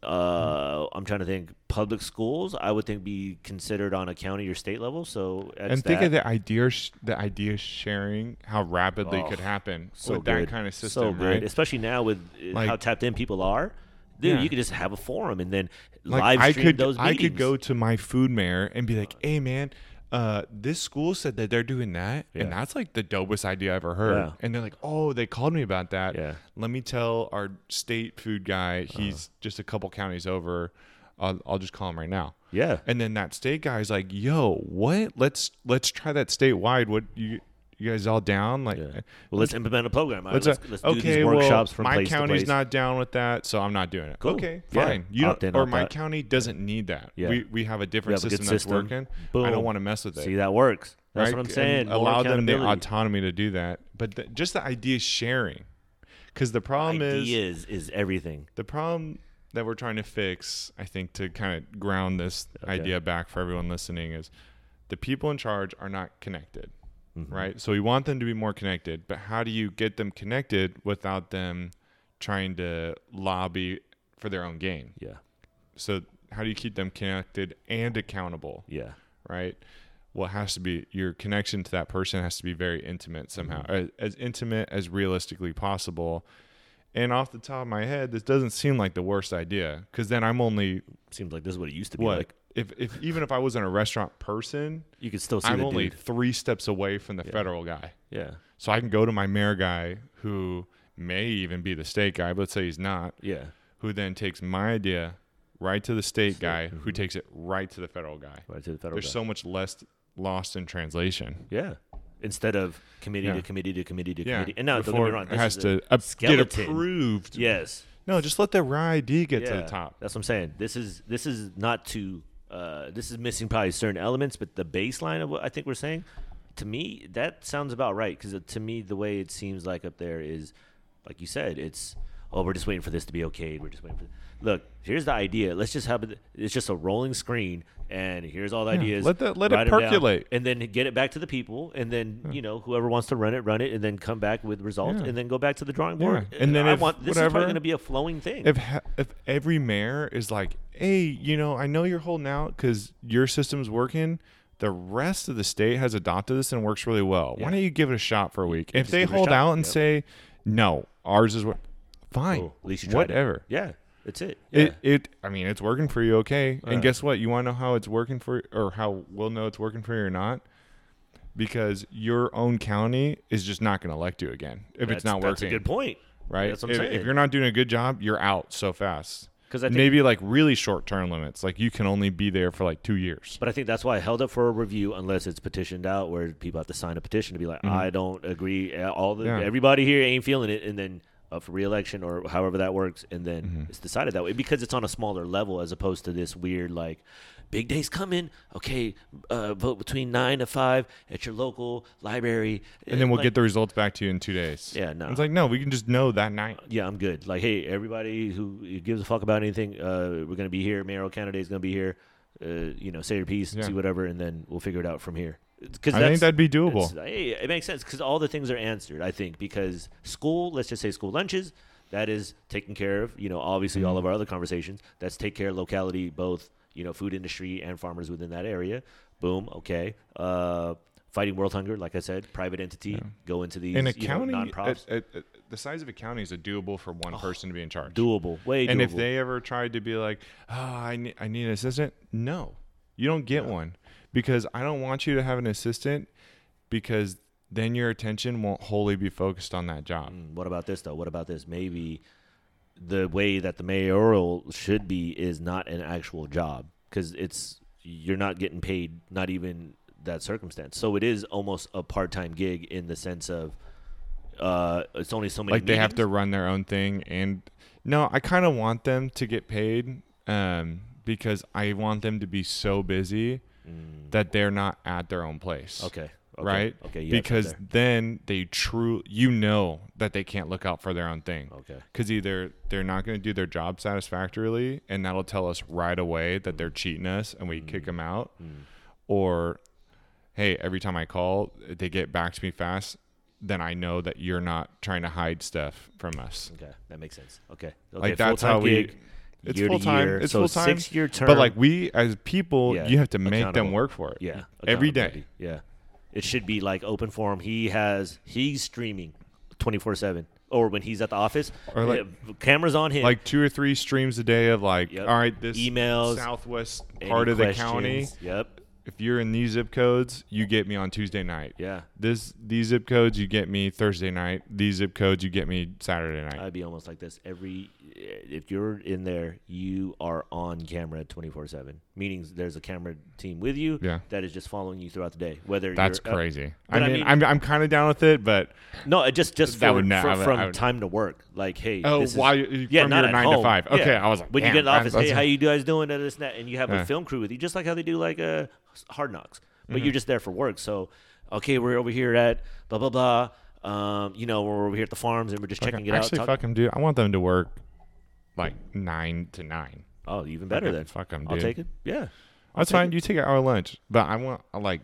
Uh, I'm trying to think. Public schools, I would think, be considered on a county or state level. So and think that. of the idea, sh- the idea sharing, how rapidly Oh, could happen so with good. that kind of system, so right? especially now with uh, Like- how tapped in people are. Dude, Yeah. you could just have a forum and then Like live I stream could, those I could go to my food mayor and be like, "Hey, man, uh, this school said that they're doing that, Yeah. and that's like the dopest idea I ever heard." Yeah. And they're like, "Oh, they called me about that. Yeah. Let me tell our state food guy. He's just a couple counties over. I'll, I'll just call him right now." Yeah. And then that state guy's like, "Yo, what? Let's let's try that statewide. What you you guys all down? Like, Yeah. Well, let's implement a program. Right, Let's, let's, uh, let's do these workshops well, from my place county's to place. not down with that, so I'm not doing it. Cool. Okay, Yeah. fine. You don't, in, or my out. county doesn't need that. Yeah. We we have a different have system good that's system. working. I don't want to mess with it. See, that works. That's right? what I'm saying. Allow them the autonomy to do that, but the, just the idea sharing. Because the problem is Ideas is everything. the problem that we're trying to fix, I think, to kind of ground this Okay. idea back for everyone listening, is the people in charge are not connected, Mm-hmm. right? So we want them to be more connected, but how do you get them connected without them trying to lobby for their own gain? Yeah. So how do you keep them connected and accountable, Yeah. right? Well, it has to be your connection to that person has to be very intimate somehow, Mm-hmm. as, as intimate as realistically possible. And off the top of my head, this doesn't seem like the worst idea because then I'm only Seems like this is what it used to be what like. If, if even if I wasn't a restaurant person, You could still see I'm the only dude. three steps away from the Yeah. federal guy. Yeah, So I can go to my mayor guy who may even be the state guy, but let's say he's not, yeah, who then takes my idea right to the state State, guy who mhm. takes it right to the federal guy. right to the federal. There's guy. so much less lost in translation. yeah. Instead of committee Yeah. to committee to committee to Yeah. committee, and now don't get me wrong, it this has to a up- get approved. Yes, No, just let the raw ID get to the top. That's what I'm saying. This is this is not to uh, this is missing probably certain elements, but the baseline of what I think we're saying, to me, that sounds about right. Because to me, the way it seems like up there is, like you said, it's oh, we're just waiting for this to be okay. We're just waiting for. Look, here's the idea. Let's just have it. It's just a rolling screen, and here's all the Yeah, ideas. let that- let it write 'em down, percolate. and then get it back to the people, and then you know whoever wants to run it, run it, and then come back with results, Yeah. and then go back to the drawing board. Yeah, and then I if want this is whatever- probably going to be a flowing thing. If ha- if every mayor is like, "Hey, you know, I know you're holding out because your system's working," the rest of the state has adopted this and works really well. Yeah. Why don't you give it a shot for a week? If they give it a hold out and Yep. say, "No, ours is what," fine, Oh, at least you tried it. whatever. Yeah, that's it. Yeah. It it I mean it's working for you, okay. Yeah. And guess what? You want to know how it's working for or how we'll know it's working for you or not? Because your own county is just not going to elect you again if it's That's- not That's working, a good point. right? that's what I'm if, saying. if you're not doing a good job, you're out so fast. Because Maybe like really short term limits, like you can only be there for like two years. but I think that's why I held up for a review unless it's petitioned out, where people have to sign a petition to be like, Mhm. I don't agree. uh, All the Yeah. everybody here ain't feeling it, and then up for reelection or however that works, and then Mhm. it's decided that way because it's on a smaller level as opposed to this weird like. Big day's coming. Okay, uh, vote between nine to five at your local library, And then we'll like, get the results back to you in two days. Yeah, no. It's like no, we can just know that night. yeah, I'm good. Like, hey, everybody who gives a fuck about anything, uh, we're gonna be here. Mayoral candidate is gonna be here. Uh, you know, say your piece, Yeah. see whatever, and then we'll figure it out from here. Because I think that'd be doable. Hey, it makes sense because all the things are answered. I think because school, let's just say school lunches, that is taken care of. You know, obviously all Mhm. of our other conversations. That's take care of locality, both you know, food industry and farmers within that area. Boom. Okay. Uh, fighting world hunger, like I said, private entity. Yeah. Go into these In a you know, county, non-profs. at- at- at- the size of a county is a doable for one person to be in charge. doable. Way and doable. if they ever tried to be like, oh, I need, I need an assistant, no, you don't get No. one because I don't want you to have an assistant because then your attention won't wholly be focused on that job. Mm, what about this though? What about this? Maybe the way that the mayoral should be is not an actual job because it's you're not getting paid, not even that circumstance. So it is almost a part-time gig in the sense of uh, it's only so many. Like they have to run their own thing. And no, I kind of want them to get paid um, because I want them to be so busy Mm, that they're not at their own place. okay, okay, right? Okay, yeah, because then they true you know that they can't look out for their own thing. okay, because either they're not going to do their job satisfactorily and that'll tell us right away that they're cheating us and we kick them out. Mm. or hey every time i call they get back to me fast then i know that you're not trying to hide stuff from us. Okay, that makes sense. Okay, okay like that's how we gig, it's full-time it's so full-time six-year term. but like we as people Yeah, you have to make them work for it Yeah. every day. Yeah. It should be like open forum. He has he's streaming twenty four seven. Or when he's at the office, Or like- cameras on him. like two or three streams a day of like Yep. all right this Emails, southwest part of the county. Yep if you're in these zip codes, you get me on Tuesday night. Yeah. This these zip codes you get me Thursday night. These zip codes you get me Saturday night. I'd be almost like this every if you're in there, you are on camera 24/7 meetings, there's a camera team with you yeah. that is just following you throughout the day. Whether that's you're, crazy. Uh, I, mean, I mean, I'm I'm kind of down with it, but no, just just that for, would not, for, would, from would, time to work. Like, hey, oh, this why? Is, yeah, not at nine home. to five. Okay. I was like, when you get in the office, hey, how you guys doing? And this and that, and you have yeah. a film crew with you, just like how they do like uh, hard knocks. But mm-hmm. you're just there for work. So, okay, we're over here at blah blah blah. Um, you know, we're over here at the farms and we're just checking it actually, out. Actually, fuck them, dude. I want them to work like nine to nine oh, even better Fucking then. Fuck them, dude. I'll take it. Yeah, That's take fine. it. You take an hour lunch, but I want like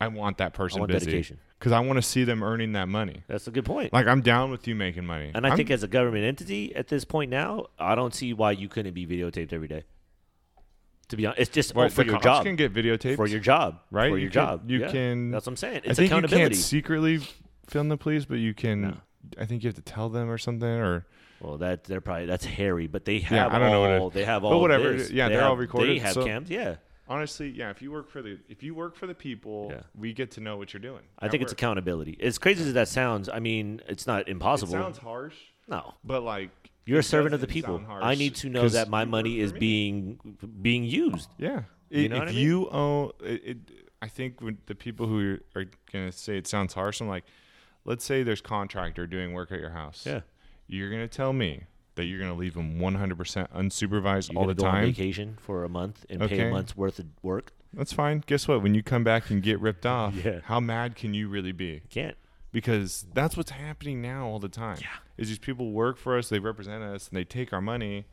I want that I person want busy dedication. because I want to see them earning that money. That's a good point. Like I'm down with you making money, And I I'm- think as a government entity at this point now, I don't see why you couldn't be videotaped every day. To be honest, it's just oh, for your job. can get videotaped For your job, right? For You your can- job, you Yeah. can. That's what I'm saying. I It's think you accountability. can't secretly film the police, but you can. No. I think you have to tell them or something, or Well, that they're probably that's hairy, but they have Yeah, I don't know what it- all they have all. but whatever, this. yeah, They they're all recorded, They have so- cams, yeah. honestly, yeah. If you work for the if you work for the people, Yeah. we get to know what you're doing. I think it's accountability. As crazy as that sounds, I mean, it's not It impossible. sounds harsh, no. but like You're a servant of the people. I need to know that my money is me. being being used. Yeah. You know if I mean? you own it, it, I think when the people who are going to say it sounds harsh, I'm like, let's say there's contractor doing work at your house. Yeah. You're going to tell me that you're going to leave them 100% unsupervised You're all gonna the go on time. vacation for a month and pay Okay. a month's worth of work. That's fine. Guess what? When you come back and get ripped off, Yeah. how mad can you really be? Can't. Because that's what's happening now all the time. Yeah. Is these people work for us, they represent us, and they take our money,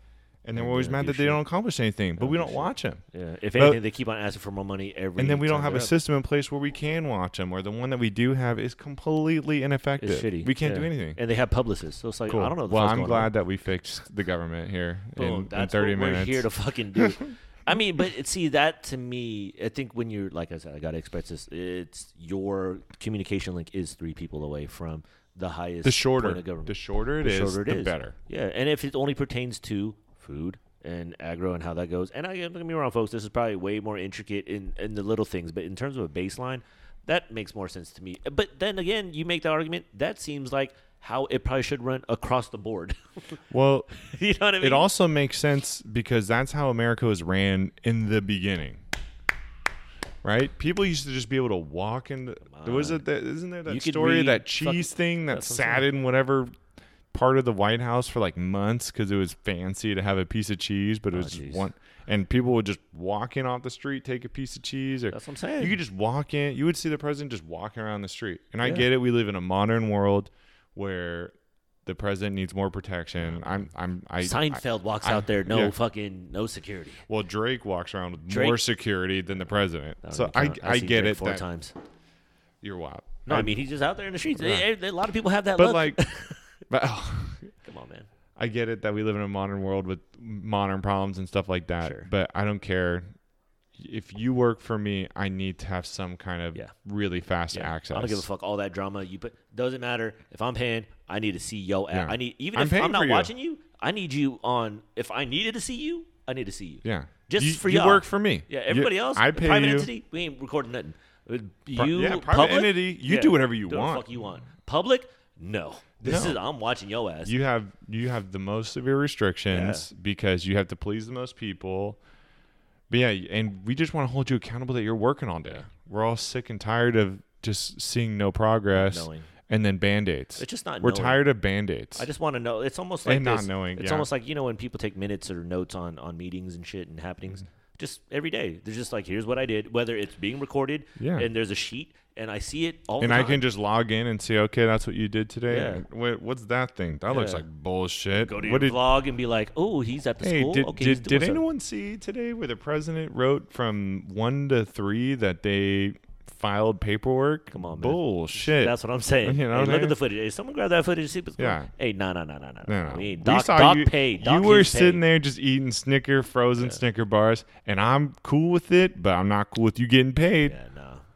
and we're always mad that they don't accomplish anything, but we do don't watch them. Yeah. If But- anything, they keep on asking for more money every. And then we don't have a up. system in place where we can watch them, or the one that we do have is completely ineffective. It's shitty. We can't do anything. And they have publicists, so it's like Cool. I don't know. well, I'm glad on. that we fixed the government here Boom, in, in that's 30 what minutes. we're here to fucking do. I mean, but see that to me, I think when you're like I said, I gotta express this. It's your communication link is three people away from the highest. the shorter, point of government. the shorter it The is, shorter it the is. better. Yeah, and if it only pertains to food and agro and how that goes, and I don't get me wrong, folks, this is probably way more intricate in in the little things, but in terms of a baseline, that makes more sense to me. But then again, you make the argument that seems like how it probably should run across the board. Well, you know what I mean? it also makes sense because that's how America was ran in the beginning. Right? People used to just be able to walk in. The, was it that? Isn't there that story that cheese thing that sat in whatever part of the White House for like months because it was fancy to have a piece of cheese, but it Oh, was just one. And people would just walk in off the street, take a piece of cheese, or That's what I'm saying. you could just walk in. You would see the president just walking around the street. And I Yeah. get it. We live in a modern world where the president needs more protection. I'm. I'm. I. I Seinfeld walks I- out there, no yeah. fucking no security. well, Drake walks around with more security than the president. I So I. I I've get Drake it. four that times. You're wild. No, I mean he's just out there in the streets. A lot of people have that but look. like, but oh, Come on, man. I get it that we live in a modern world with modern problems and stuff like that. Sure. But I don't care. If you work for me, I need to have some kind of Yeah. really fast Yeah. access. I don't give a fuck all that drama you put. Doesn't matter if I'm paying. I need to see yo. Yeah. I need even I'm if I'm not you. watching you. I need you on. If I needed to see you, I need to see you. Yeah. Just you, for you y'all. work for me. Yeah. You- Everybody else, I pay private you. entity, we ain't recording nothing. Pri- You, yeah, private public, entity, you do whatever you do want. The fuck you want. Public, no. This No. is I'm watching yo ass. You have you have the most severe restrictions because you have to please the most people. But yeah, and we just want to hold you accountable that you're working all day. We're all sick and tired of just seeing no progress knowing. and then band-aids. It's just not. We're knowing. tired of band-aids. I just want to know. It's almost like And not knowing, It's yeah. almost like you know when people take minutes or notes on on meetings and shit and happenings. Mm-hmm. Just every day, they're just like, here's what I did. Whether it's being recorded, Yeah. and there's a sheet, and I see it all. and I can just log in and say, okay, that's what you did today. Yeah. Wait, what's that thing? That looks like bullshit. go to what your did, vlog and be like, oh, he's at the Hey, school. did, okay, did, did anyone see today where the president wrote from one to three that they filed paperwork? Come on, man. Bullshit. That's what I'm saying. You know, hey, look at the footage. Hey, someone grab that footage see what's going Yeah. on. Hey, no, no, no, no, no. No, no. We, We doc, saw doc you, paid. Doc you were sitting paid. there just eating Snicker, frozen Snicker bars, and I'm cool with it, but I'm not cool with you getting paid. Yeah.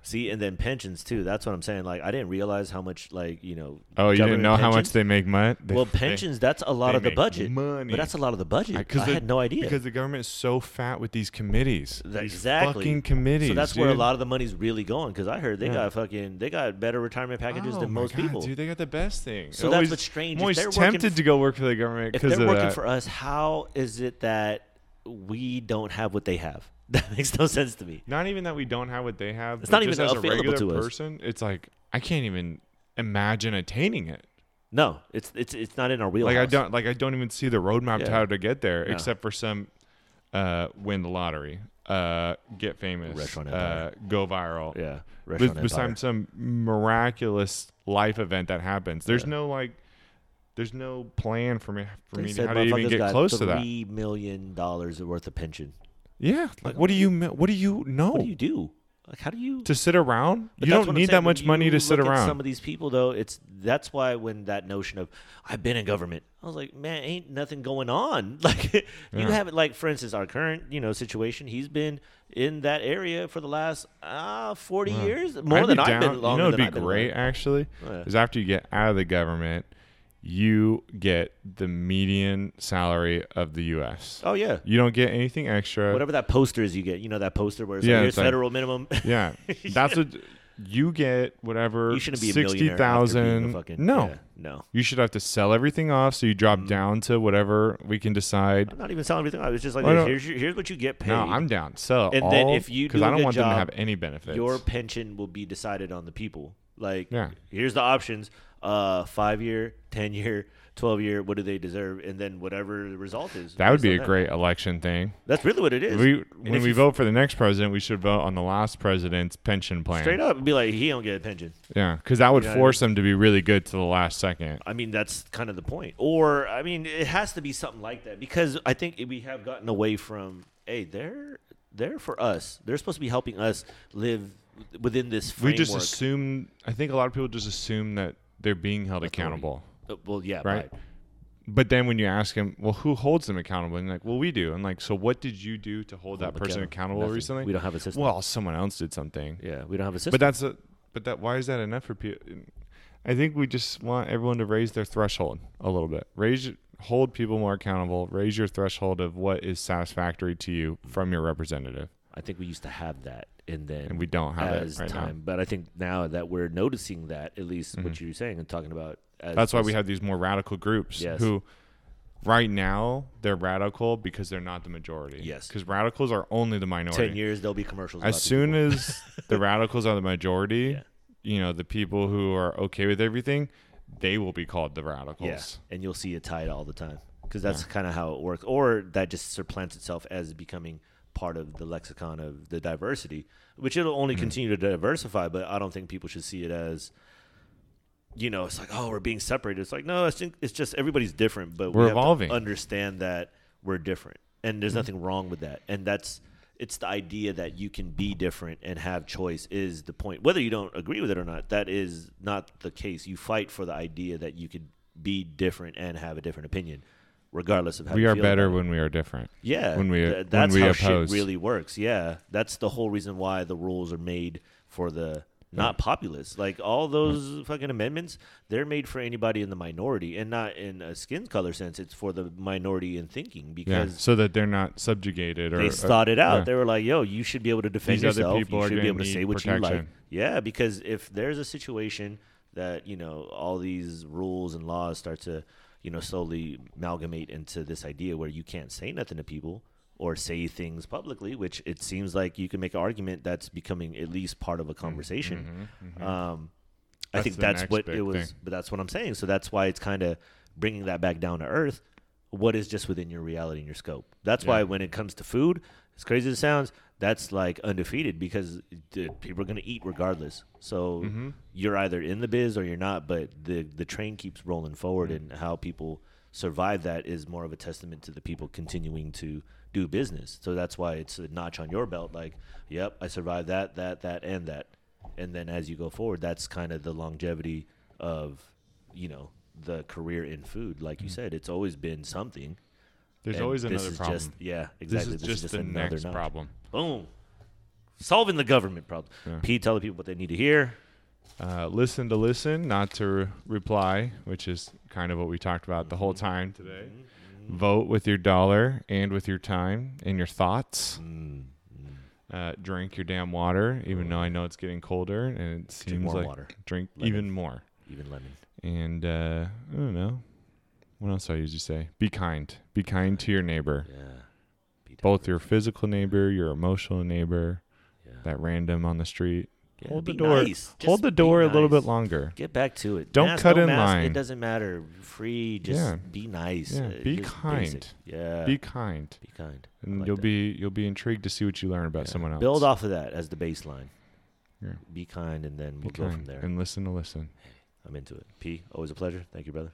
See, and then pensions too. That's what I'm saying. Like, I didn't realize how much, like, you know. Oh, you didn't know how much they make money? They- Well, they- pensions, that's a lot of the budget. money. But that's a lot of the budget. I, the- had no idea. Because the government is so fat with these committees. That- These exactly. fucking committees. so that's where a lot of the money's really going. Because I heard they Yeah. got fucking, they got better retirement packages Oh than most God, people. Dude, they got the best thing. So that's always- what's strange. I'm always tempted f- to go work for the government if they're working that. for us, how is it that we don't have what they have? That makes no sense to me. not even that we don't have what they have. It's not even as a available regular to us. person. It's like I can't even imagine attaining it. No, it's it's it's not in our wheelhouse. Like I don't like I don't even see the roadmap to Yeah. how to get there, No. except for some uh, win the lottery, uh, get famous, Restaurant uh, empire. go viral. Yeah, restaurant empire. besides some miraculous life event that happens, there's no like, there's no plan for me for They me to said how to even motherfuckers get got close to that. Three million dollars worth of pension. Yeah, like what do you what do you know What do you do? Like, how do you? to sit around? But you don't need saying, that much money to sit around. Some of these people, though, it's that's why when that notion of I've been in government, I was like, man, ain't nothing going on. Like you Yeah. haven't, like for instance, our current you know situation. He's been in that area for the last uh, forty Yeah. years, more I'd than I've been. Longer you know, it'd be great actually, Oh, yeah. is after you get out of the government, you get the median salary of the U.S. Oh yeah. You don't get anything extra. Whatever that poster is you get, you know that poster where it's Yeah, like, it's here's like- federal minimum. Yeah, that's what you get. Whatever you shouldn't be a millionaire after being a thousand. No, yeah, no. you should have to sell everything off, so you drop Mm. down to whatever we can decide. I'm not even selling everything. I was just like, no. here's your, here's what you get paid. No, I'm down. Sell And all, then if you because do I don't want them to have any benefits. your pension will be decided on the people. Like, Yeah. here's the options: uh, five year, ten year, twelve year. What do they deserve? And then whatever the result is. that would be a great election thing. That's really what it is. We when we vote for the next president, we should vote on the last president's pension plan. straight up, be like, he don't get a pension. Yeah, because that would You know what I force them to be really good to the last second. I mean, that's kind of the point. Or, I mean, it has to be something like that because I think we have gotten away from, hey, they're they're for us. They're supposed to be helping us live within this framework. We just assume. I think a lot of people just assume that they're being held Authority. accountable. Uh, well, yeah, Right. right. But then when you ask them, well, who holds them accountable? And like, well, we do. And like, so what did you do to hold that person accountable nothing. recently? We don't have a system. well, someone else did something. yeah, we don't have a system. But that's a. But that why is that enough for people? I think we just want everyone to raise their threshold a little bit. Raise, your- hold people more accountable. Raise your threshold of what is satisfactory to you from your representative, I think we used to have that, and then and we don't have as it right time. now. But I think now that we're noticing that, at least what Mhm. you're saying and talking about, as, That's why we have these more radical groups Yes. who, right now, they're radical because they're not the majority. Yes. because radicals are only the minority. ten years there'll be commercials. as soon as the radicals are the majority, Yeah. you know, the people who are okay with everything, they will be called the yeah, radicals. and you'll see it tied all the time because that's kind of how it works, or that just supplants itself as becoming part of the lexicon of the diversity, which it'll only Mm-hmm. continue to diversify. But I don't think people should see it as. You know, it's like, oh, we're being separated. It's like, no, I think it's just everybody's different, but We're we have to evolving. understand that we're different, and there's nothing wrong with that. And that's it's the idea that you can be different and have choice is the point. Whether you don't agree with it or not, that is not the case. You fight for the idea that you could be different and have a different opinion, regardless of how We you are feel better about when we are different. Yeah, when we- th- when we how oppose. shit really works. Yeah, that's the whole reason why the rules are made for the not populace. Like all those fucking amendments, they're made for anybody in the minority, and not in a skin color sense. It's for the minority in thinking Yeah, because so that they're not subjugated or they or- thought it out. yeah. They were like, "Yo, you should be able to defend These yourself. you should be able to say what you like." protection. Yeah, because if there's a situation that you know all these rules and laws start to you know slowly amalgamate into this idea where you can't say nothing to people or say things publicly, which it seems like you can make an argument that's becoming at least part of a conversation. Mhm, mhm. Um, I think that's what it was, thing. but that's what I'm saying. So that's why it's kind of bringing that back down to earth. What is just within your reality and your scope? That's why when it comes to food, as crazy as it sounds, that's like undefeated because the, people are going to eat regardless. So Mhm. you're either in the biz or you're not, but the the train keeps rolling forward, and how people survive that is more of a testament to the people continuing to do business. So that's why it's a notch on your belt. Like, yep, I survived that, that, that, and that. And then as you go forward, that's kind of the longevity of, you know, the career in food. Like you said, it's always been something. There's and always this another is problem. Just, yeah, this exactly. is just, the another next notch. problem. Boom. Solving the government problem. Yeah. Pete, tell the people what they need to hear. Uh, listen to listen, not to re- reply, which is kind of what we talked about the whole time today. Vote with your dollar and with your time and your thoughts. Mm, Uh, drink your damn water, even though I know it's getting colder and it seems more like water, drink Lemon. even more. even lemon. And uh, I don't know. What else do I usually say? Be kind. Be kind to your neighbor. Yeah. Both your physical neighbor, your emotional neighbor, yeah. that random on the street. Yeah, hold the door. nice. Hold the be door a little bit longer. Get back to it. Don't Mask, cut no in mask, line. It doesn't matter. Free. Just Yeah. be nice. Yeah, Uh, be kind. basic. Yeah. Be kind. Be kind. And like you'll that. be you'll be intrigued to see what you learn about Yeah. someone else. Build off of that as the baseline. Yeah. Be kind, and then we'll go kind from there. and listen to listen. I'm into it. P, always a pleasure. Thank you, brother.